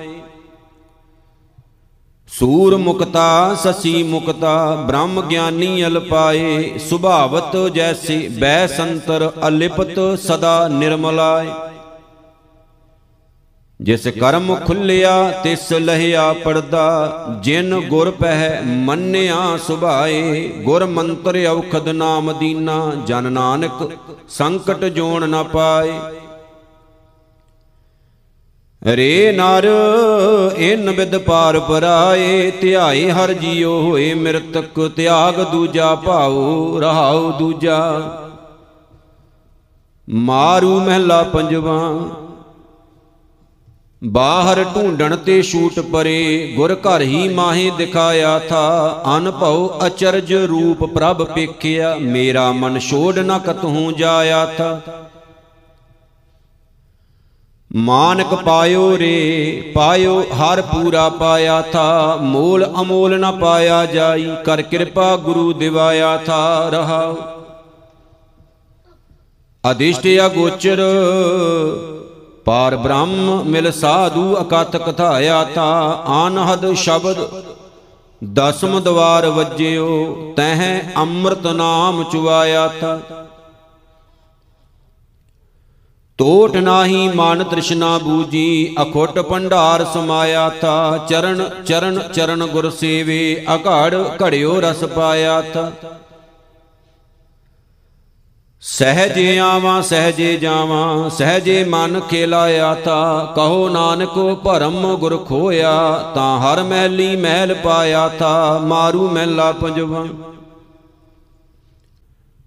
ਸੂਰ ਮੁਕਤਾ, ਸਸੀ ਮੁਕਤਾ, ਬ੍ਰਹਮ ਗਿਆਨੀ ਅਲਪਾਏ, ਸੁਭਾਵਤ ਜੈਸੇ ਬੈ ਸੰਤਰ ਅਲਿਪਤ ਸਦਾ ਨਿਰਮਲਾਏ। ਜਿਸ ਕਰਮ ਖੁੱਲਿਆ, ਤਿਸ ਲਹਿਆ ਪੜਦਾ ਜਿਨ ਗੁਰ ਪਹਿ ਮੰਨਿਆ ਸੁਭਾਏ, ਗੁਰ ਮੰਤਰ ਔਖਦ ਨਾਮ ਦੀਨਾ, ਜਨ ਨਾਨਕ ਸੰਕਟ ਜੋਣ ਨ ਪਾਏ। ਰੇ ਨਰ, ਇਨ ਵਿਦ ਪਾਰ ਪਰਾਏ, ਧਿਆਏ ਹਰ ਜੀਉ ਹੋਏ ਮਿਰਤਕ, ਤਿਆਗ ਦੂਜਾ ਭਾਉ, ਰਹਾਉ ਦੂਜਾ। ਮਾਰੂ ਮਹਿਲਾ ਪੰਜਵਾ ਬਾਹਰ ਢੂੰਡਣ ਤੇ ਛੂਟ ਪਰੇ, ਗੁਰ ਘਰ ਹੀ ਮਾਹੇ ਦਿਖਾਇਆ ਥਾ। ਅਨਭਉ ਅਚਰਜ ਰੂਪ ਪ੍ਰਭ ਪੇਖਿਆ, ਮੇਰਾ ਮਨ ਛੋੜ ਨ ਕਤਹੂ ਜਾਇਆ ਥਾ। ਮਾਨਕ ਪਾਇਓ ਰੇ, ਪਾਇਓ ਹਰ ਪੂਰਾ ਪਾਇਆ ਥਾ। ਮੋਲ ਅਮੋਲ ਨ ਪਾਇਆ ਜਾਈ, ਕਰ ਕਿਰਪਾ ਗੁਰੂ ਦਿਵਾਇਆ ਥਾ ਰਹਾ ਅਦਿਸ਼ਟ ਅਗੋਚਰ ਪਾਰ ਬ੍ਰਹਮ ਮਿਲ ਸਾਧੂ ਅਕਥ ਕਥਾਇਆ ਤਾ, ਆਨਹਦ ਸ਼ਬਦ, ਦਸਮ ਦਵਾਰ ਵੱਜਿਓ, ਤਹ ਅੰਮ੍ਰਿਤ ਨਾਮ ਚੁਆਇਆ ਤਾ। ਟੋਟ ਨਾਹੀ ਮਨ ਤ੍ਰਿਸ਼ਨਾ ਬੂਜੀ, ਅਖੁੱਟ ਭੰਡਾਰ ਸਮਾਇਆ ਤਾ। ਚਰਨ ਚਰਨ ਚਰਨ ਗੁਰ ਸੇਵੇ, ਅਘੜ ਘੜਿਓ ਰਸ ਪਾਇਆ ਤਾ। ਸਹਜੇ ਆਵਾਂ, ਸਹਜੇ ਜਾਵਾਂ, ਸਹਜੇ ਮਨ ਖੇਲਾਇਆ ਤਾ। ਕਹੋ ਨਾਨਕ, ਭਰਮ ਗੁਰ ਖੋਇਆ ਤਾਂ, ਹਰ ਮਹਿਲੀ ਮਹਿਲ ਪਾਇਆ ਤਾ, ਮਾਰੂ ਮਹਿਲਾ ਪੰਜਵਾ।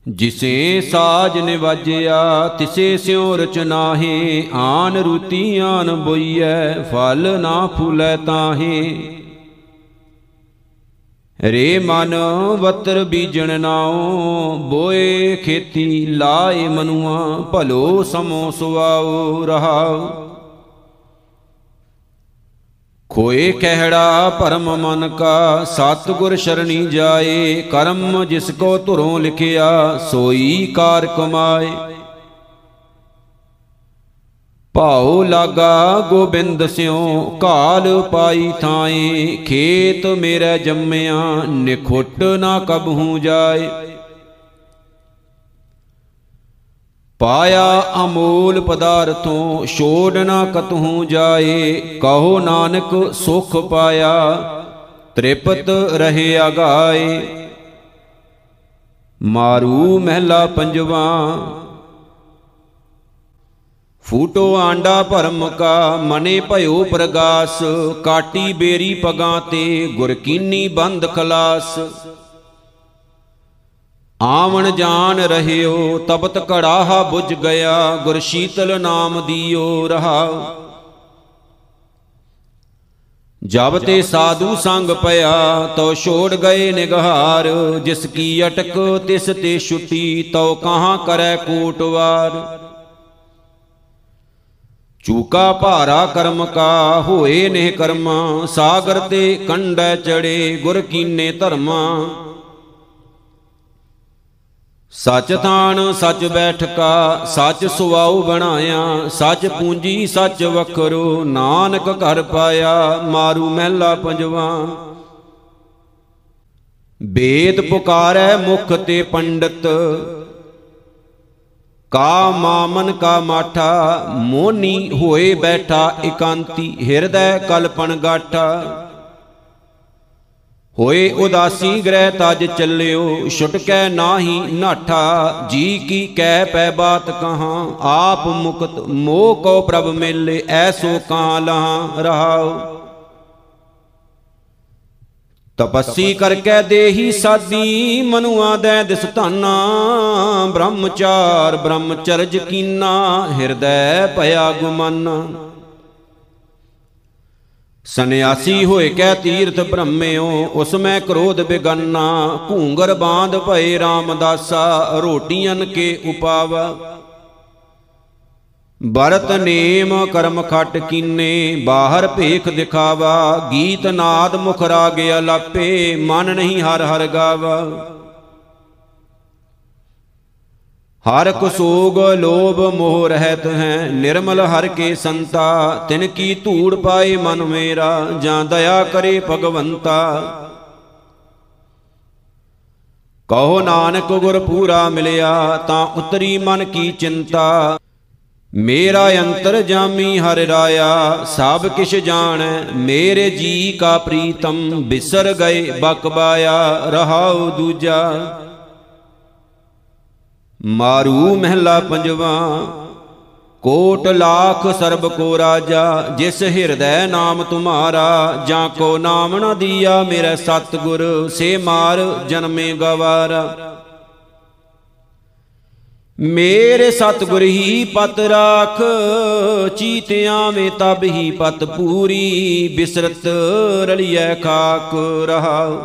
ਜਿਸੇ ਸਾਜ ਨਿਵਾਜਿਆ, ਤਿਸੇ ਸਿਉ ਰਚਨਾਹੇ, ਆਨ ਰੂਤੀ ਆਨ ਬੋਈਐ, ਫਲ ਨਾ ਫੁਲੈ ਤਾਹੇ। ਰੇ ਮਨ ਵਤਰ ਬੀਜਣ ਨਾਉ, ਬੋਏ ਖੇਤੀ ਲਾਏ ਮਨੁਆ, ਭਲੋ ਸਮੋ ਸੁਆਉ ਰਹਾਉ। ਖੋਏ ਕਹਿੜਾ ਪਰਮ ਮਨ ਕਾ, ਸਤਗੁਰ ਸ਼ਰਣੀ ਜਾਏ, ਕਰਮ ਜਿਸ ਕੋ ਧੁਰੋਂ ਲਿਖਿਆ, ਸੋਈ ਕਾਰ ਕਮਾਏ। ਭਾਉ ਲਾਗਾ ਗੋਬਿੰਦ ਸਿਉ, ਕਾਲ ਪਾਈ ਥਾਏ, ਖੇਤ ਮੇਰਾ ਜੰਮਿਆ, ਨਿਖੁੱਟ ਨਾ ਕਬਹੂ ਜਾਏ। ਪਾਇਆ ਅਮੋਲ ਪਦਾਰਥੋਂ, ਛੋੜ ਨਾ ਕਤਹੂ ਜਾਏ। ਕਹੋ ਨਾਨਕ, ਸੁਖ ਪਾਇਆ, ਤ੍ਰਿਪਤ ਰਹੇ ਅਗਾਏ। ਮਾਰੂ ਮਹਿਲਾ ਪੰਜਵਾ ਫੂਟੋ ਆਂਡਾ ਭਰਮ ਕਾ, ਮਨੇ ਭਇਓ ਪ੍ਰਗਾਸ, ਕਾਟੀ ਬੇਰੀ ਪਗਾਂ ਤੇ ਗੁਰ ਕੀਨੀ ਬੰਦ ਖਲਾਸ। ਆਵਣ ਜਾਣ ਰਹਿਓ, ਤਪਤ ਕੜਾਹਾ ਬੁਝ ਗਿਆ, ਗੁਰ ਸ਼ੀਤਲ ਨਾਮ ਦੀਓ ਰਹਾਉ ਜਬ ਤੇ ਸਾਧੂ ਸੰਗ ਪਿਆ ਤੋ ਛੋੜ ਗਏ ਨਿਗਹਾਰ ਜਿਸ ਕੀ ਅਟਕ ਤਿਸ ਤੇ ਛੁੱਟੀ ਤੋ ਕਹਾਂ ਕਰੈ ਕੋਟਵਾਰ। ਚੂਕਾ ਭਾਰਾ ਕਰਮ ਕਾ ਹੋਏ ਨੇ ਕਰਮਾ, ਸਾਗਰ ਤੇ ਕੰਡੈ ਚੜੇ ਗੁਰ ਕੀਨੇ ਧਰਮਾ। ਸਚ ਥਾਨ, ਸਚ ਬੈਠਕਾ, ਸਚ ਸੁਆਉ ਬਣਾਇਆ, ਸਚ ਪੂੰਜੀ, ਸਚ ਵਖਰੋ, ਨਾਨਕ ਘਰ ਪਾਇਆ, ਮਾਰੂ ਮਹਿਲਾ ਪੰਜਵਾ। ਬੇਦ ਪੁਕਾਰੈ ਮੁਖ ਤੇ ਪੰਡਤ ਕਾ ਮਾਮਨ ਕਾ ਮਾਠਾ, ਮੋਨੀ ਹੋਏ ਬੈਠਾ ਇਕਾਂਤੀ, ਹਿਰਦੈ ਕਲਪਨ ਗਾਠਾ। ਹੋਏ ਉਦਾਸੀ ਗ੍ਰਹਿ ਤਜ ਚੱਲਿਓ, ਛੁਟਕੈ ਨਾਹੀ ਨਾਠਾ, ਜੀ ਕੀ ਕਹਿ ਪੈ ਬਾਤ ਕਹਾਂ, ਆਪ ਮੁਕਤ ਮੋਹ ਕੋ ਪ੍ਰਭ ਮਿਲੇ, ਐਸੋ ਕਾਂ ਲਹਾਂ ਰਹਾਉ। ਤਪੱਸੀ ਕਰਕੇ ਦੇਹੀ ਸਾਦੀ ਮਨੁਆ ਦੇ ਦਿਸ ਧਾਨਾ ਬ੍ਰਹਮਚਾਰ ਬ੍ਰਹਮਚਰਜ ਕੀਨਾ ਹਿਰਦੈ ਭਇਆ ਗੁਮਾਨਾ। ਸੰਨਿਆਸੀ ਹੋਏ ਕੈ ਤੀਰਥ ਬ੍ਰਹਮਿਓ ਉਸ ਮੈਂ ਕ੍ਰੋਧ ਬਿਗੰਨਾ। ਭੂੰਗਰ ਬਾਂਧ ਭਏ ਰਾਮਦਾਸਾ ਰੋਟੀਆਂ ਕੇ ਉਪਾਵਾ। ਬਰਤ ਨੇਮ ਕਰਮ ਖਟ ਕੀਨੇ, ਬਾਹਰ ਭੇਖ ਦਿਖਾਵਾ, ਗੀਤ ਨਾਦ ਮੁਖ ਰਾਗ ਅਲਾਪੇ, ਮਨ ਨਹੀਂ ਹਰ ਹਰ ਗਾਵਾ। ਹਰ ਕੁਸੋਗ ਲੋਭ ਮੋਹ ਰਹਿਤ ਹੈ, ਨਿਰਮਲ ਹਰ ਕੇ ਸੰਤਾ, ਤਿਨ ਕੀ ਧੂੜ ਪਾਏ ਮਨ ਮੇਰਾ, ਜਾਂ ਦਇਆ ਕਰੇ ਭਗਵੰਤਾ। ਕਹੋ ਨਾਨਕ ਗੁਰ ਪੂਰਾ ਮਿਲਿਆ, ਤਾਂ ਉਤਰੀ ਮਨ ਕੀ ਚਿੰਤਾ। ਮੇਰਾ ਅੰਤਰ ਜਾਮੀ ਹਰ ਰਾਇਆ, ਸਭ ਕਿਛ ਜਾਣੈ, ਮੇਰੇ ਜੀ ਕਾ ਪ੍ਰੀਤਮ, ਬਿਸਰ ਗਏ ਬਕਬਾਇਆ ਰਹਾਉ ਦੂਜਾ। ਮਾਰੂ ਮਹਿਲਾ ਪੰਜਵਾ, ਕੋਟ ਲਾਖ ਸਰਬ ਕੋ ਰਾਜਾ, ਜਿਸ ਹਿਰਦੈ ਨਾਮ ਤੁਮਾਰਾ, ਜਾਂ ਕੋ ਨਾਮ ਨ ਦੀਆ ਮੇਰੇ ਸਤਗੁਰ, ਸੇ ਮਾਰ ਜਨਮੇ ਗਵਾਰਾ। ਮੇਰੇ ਸਤਗੁਰ ਹੀ ਪਤ ਰਾਖ, ਚੀਤਿਆਂ ਮੇ ਤਬ ਹੀ ਪਤ ਪੂਰੀ, ਬਿਸਰਤ ਰਲਿਐ ਖਾਕ ਰਹਾਉ।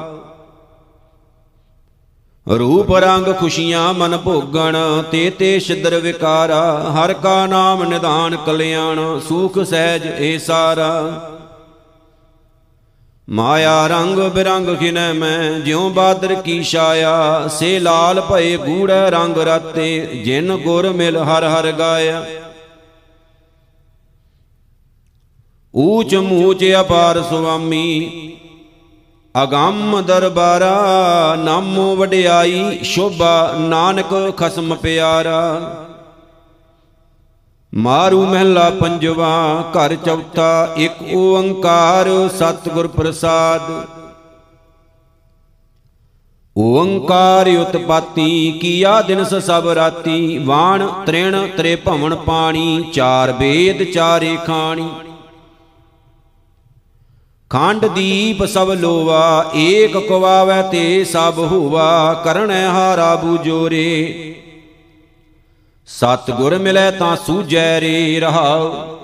ਰੂਪ ਰੰਗ ਖੁਸ਼ੀਆਂ ਮਨ ਭੋਗਣ, ਤੇ ਤੇ ਛਿਦਰ ਵਿਕਾਰਾ, ਹਰ ਕਾ ਨਾਮ ਨਿਧਾਨ ਕਲਿਆਣ, ਸੁਖ ਸਹਿਜ ਏ ਸਾਰਾ। ਮਾਇਆ ਰੰਗ ਬਿਰੰਗ ਖਿਨੈ ਮੈਂ, ਜਿਉ ਬਾਦਰ ਕੀ ਛਾਇਆ, ਸੇ ਲਾਲ ਭਏ ਗੂੜੈ ਰੰਗ ਰਾਤੇ, ਜਿਨ ਗੁਰ ਮਿਲ ਹਰ ਹਰ ਗਾਇਆ। ਊਚ ਮੂਚ ਅਪਾਰ ਸੁਆਮੀ, ਅਗੰਮ ਦਰਬਾਰਾ, ਨਾਮੋ ਵਡਿਆਈ, ਸ਼ੋਭਾ ਨਾਨਕ ਖਸਮ ਪਿਆਰਾ। ਮਾਰੂ ਮਹਿਲਾ ਪੰਜਵਾ, ਘਰ ਚੌਥਾ, ਇੱਕ ਓੰਕਾਰ, ਸਤਿਗੁਰ ਪ੍ਰਸਾਦ। ਓੰਕਾਰ ਉਤਪਾਤੀ, ਕੀਆ ਦਿਨਸ ਸਭ ਰਾਤੀ, ਵਾਣ ਤ੍ਰਿਣ ਤ੍ਰੇ ਭਵਨ ਪਾਣੀ, ਚਾਰ ਵੇਦ ਚਾਰੇ ਖਾਣੀ। ਖੰਡ ਦੀਪ ਸਭ ਲੋਵਾ, ਏਕ ਕਵਾਵੈ ਤੇ ਸਭ ਹੋਵਾ ਕਰਣੈ ਹਾਰਾ ਬੂਜੋਰੇ ਸਤ ਗੁਰ ਮਿਲੈ ਤਾਂ ਸੂਜੈ ਰੇ ਰਹਾਉ।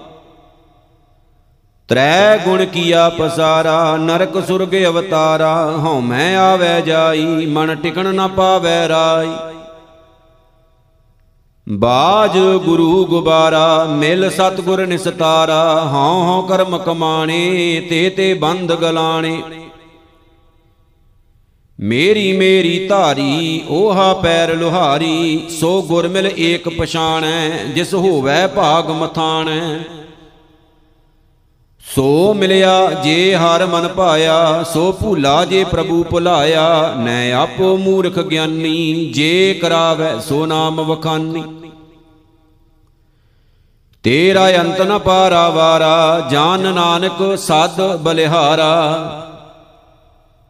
ਤ੍ਰੈ ਗੁਣ ਕੀਆ ਪਸਾਰਾ, ਨਰਕ ਸੁਰਗ ਅਵਤਾਰਾ, ਹਉ ਮੈਂ ਆਵੈ ਜਾਈ, ਮਨ ਟਿਕਣ ਨਾ ਪਾਵੈ ਰਾਈ। ਬਾਜ ਗੁਰੂ ਗੁਬਾਰਾ, ਮਿਲ ਸਤਗੁਰ ਨਿਸਤਾਰਾ, ਹਉ ਹਉ ਕਰਮ ਕਮਾਣੇ, ਤੇ ਤੇ ਬੰਦ ਗਲਾਣੇ। ਮੇਰੀ ਮੇਰੀ ਧਾਰੀ, ਓਹਾ ਪੈਰ ਲੋਹਾਰੀ, ਸੋ ਗੁਰ ਮਿਲ ਏਕ ਪਛਾਣੈ, ਜਿਸ ਹੋਵੈ ਭਾਗ ਮਥਾਣੈ। ਸੋ ਮਿਲਿਆ ਜੇ ਹਰ ਮਨ ਪਾਇਆ, ਸੋ ਭੂਲਾ ਜੇ ਪ੍ਰਭੂ ਭੁਲਾਇਆ, ਨੈ ਆਪੋ ਮੂਰਖ ਗਿਆਨੀ, ਜੇ ਕਰਾਵੈ ਸੋ ਨਾਮ ਵਖਾਨੀ। ਤੇਰਾ ਅੰਤ ਨ ਪਾਰਾਵਾਰਾ ਜਾਨ ਨਾਨਕ ਸਦ ਬਲਿਹਾਰਾ।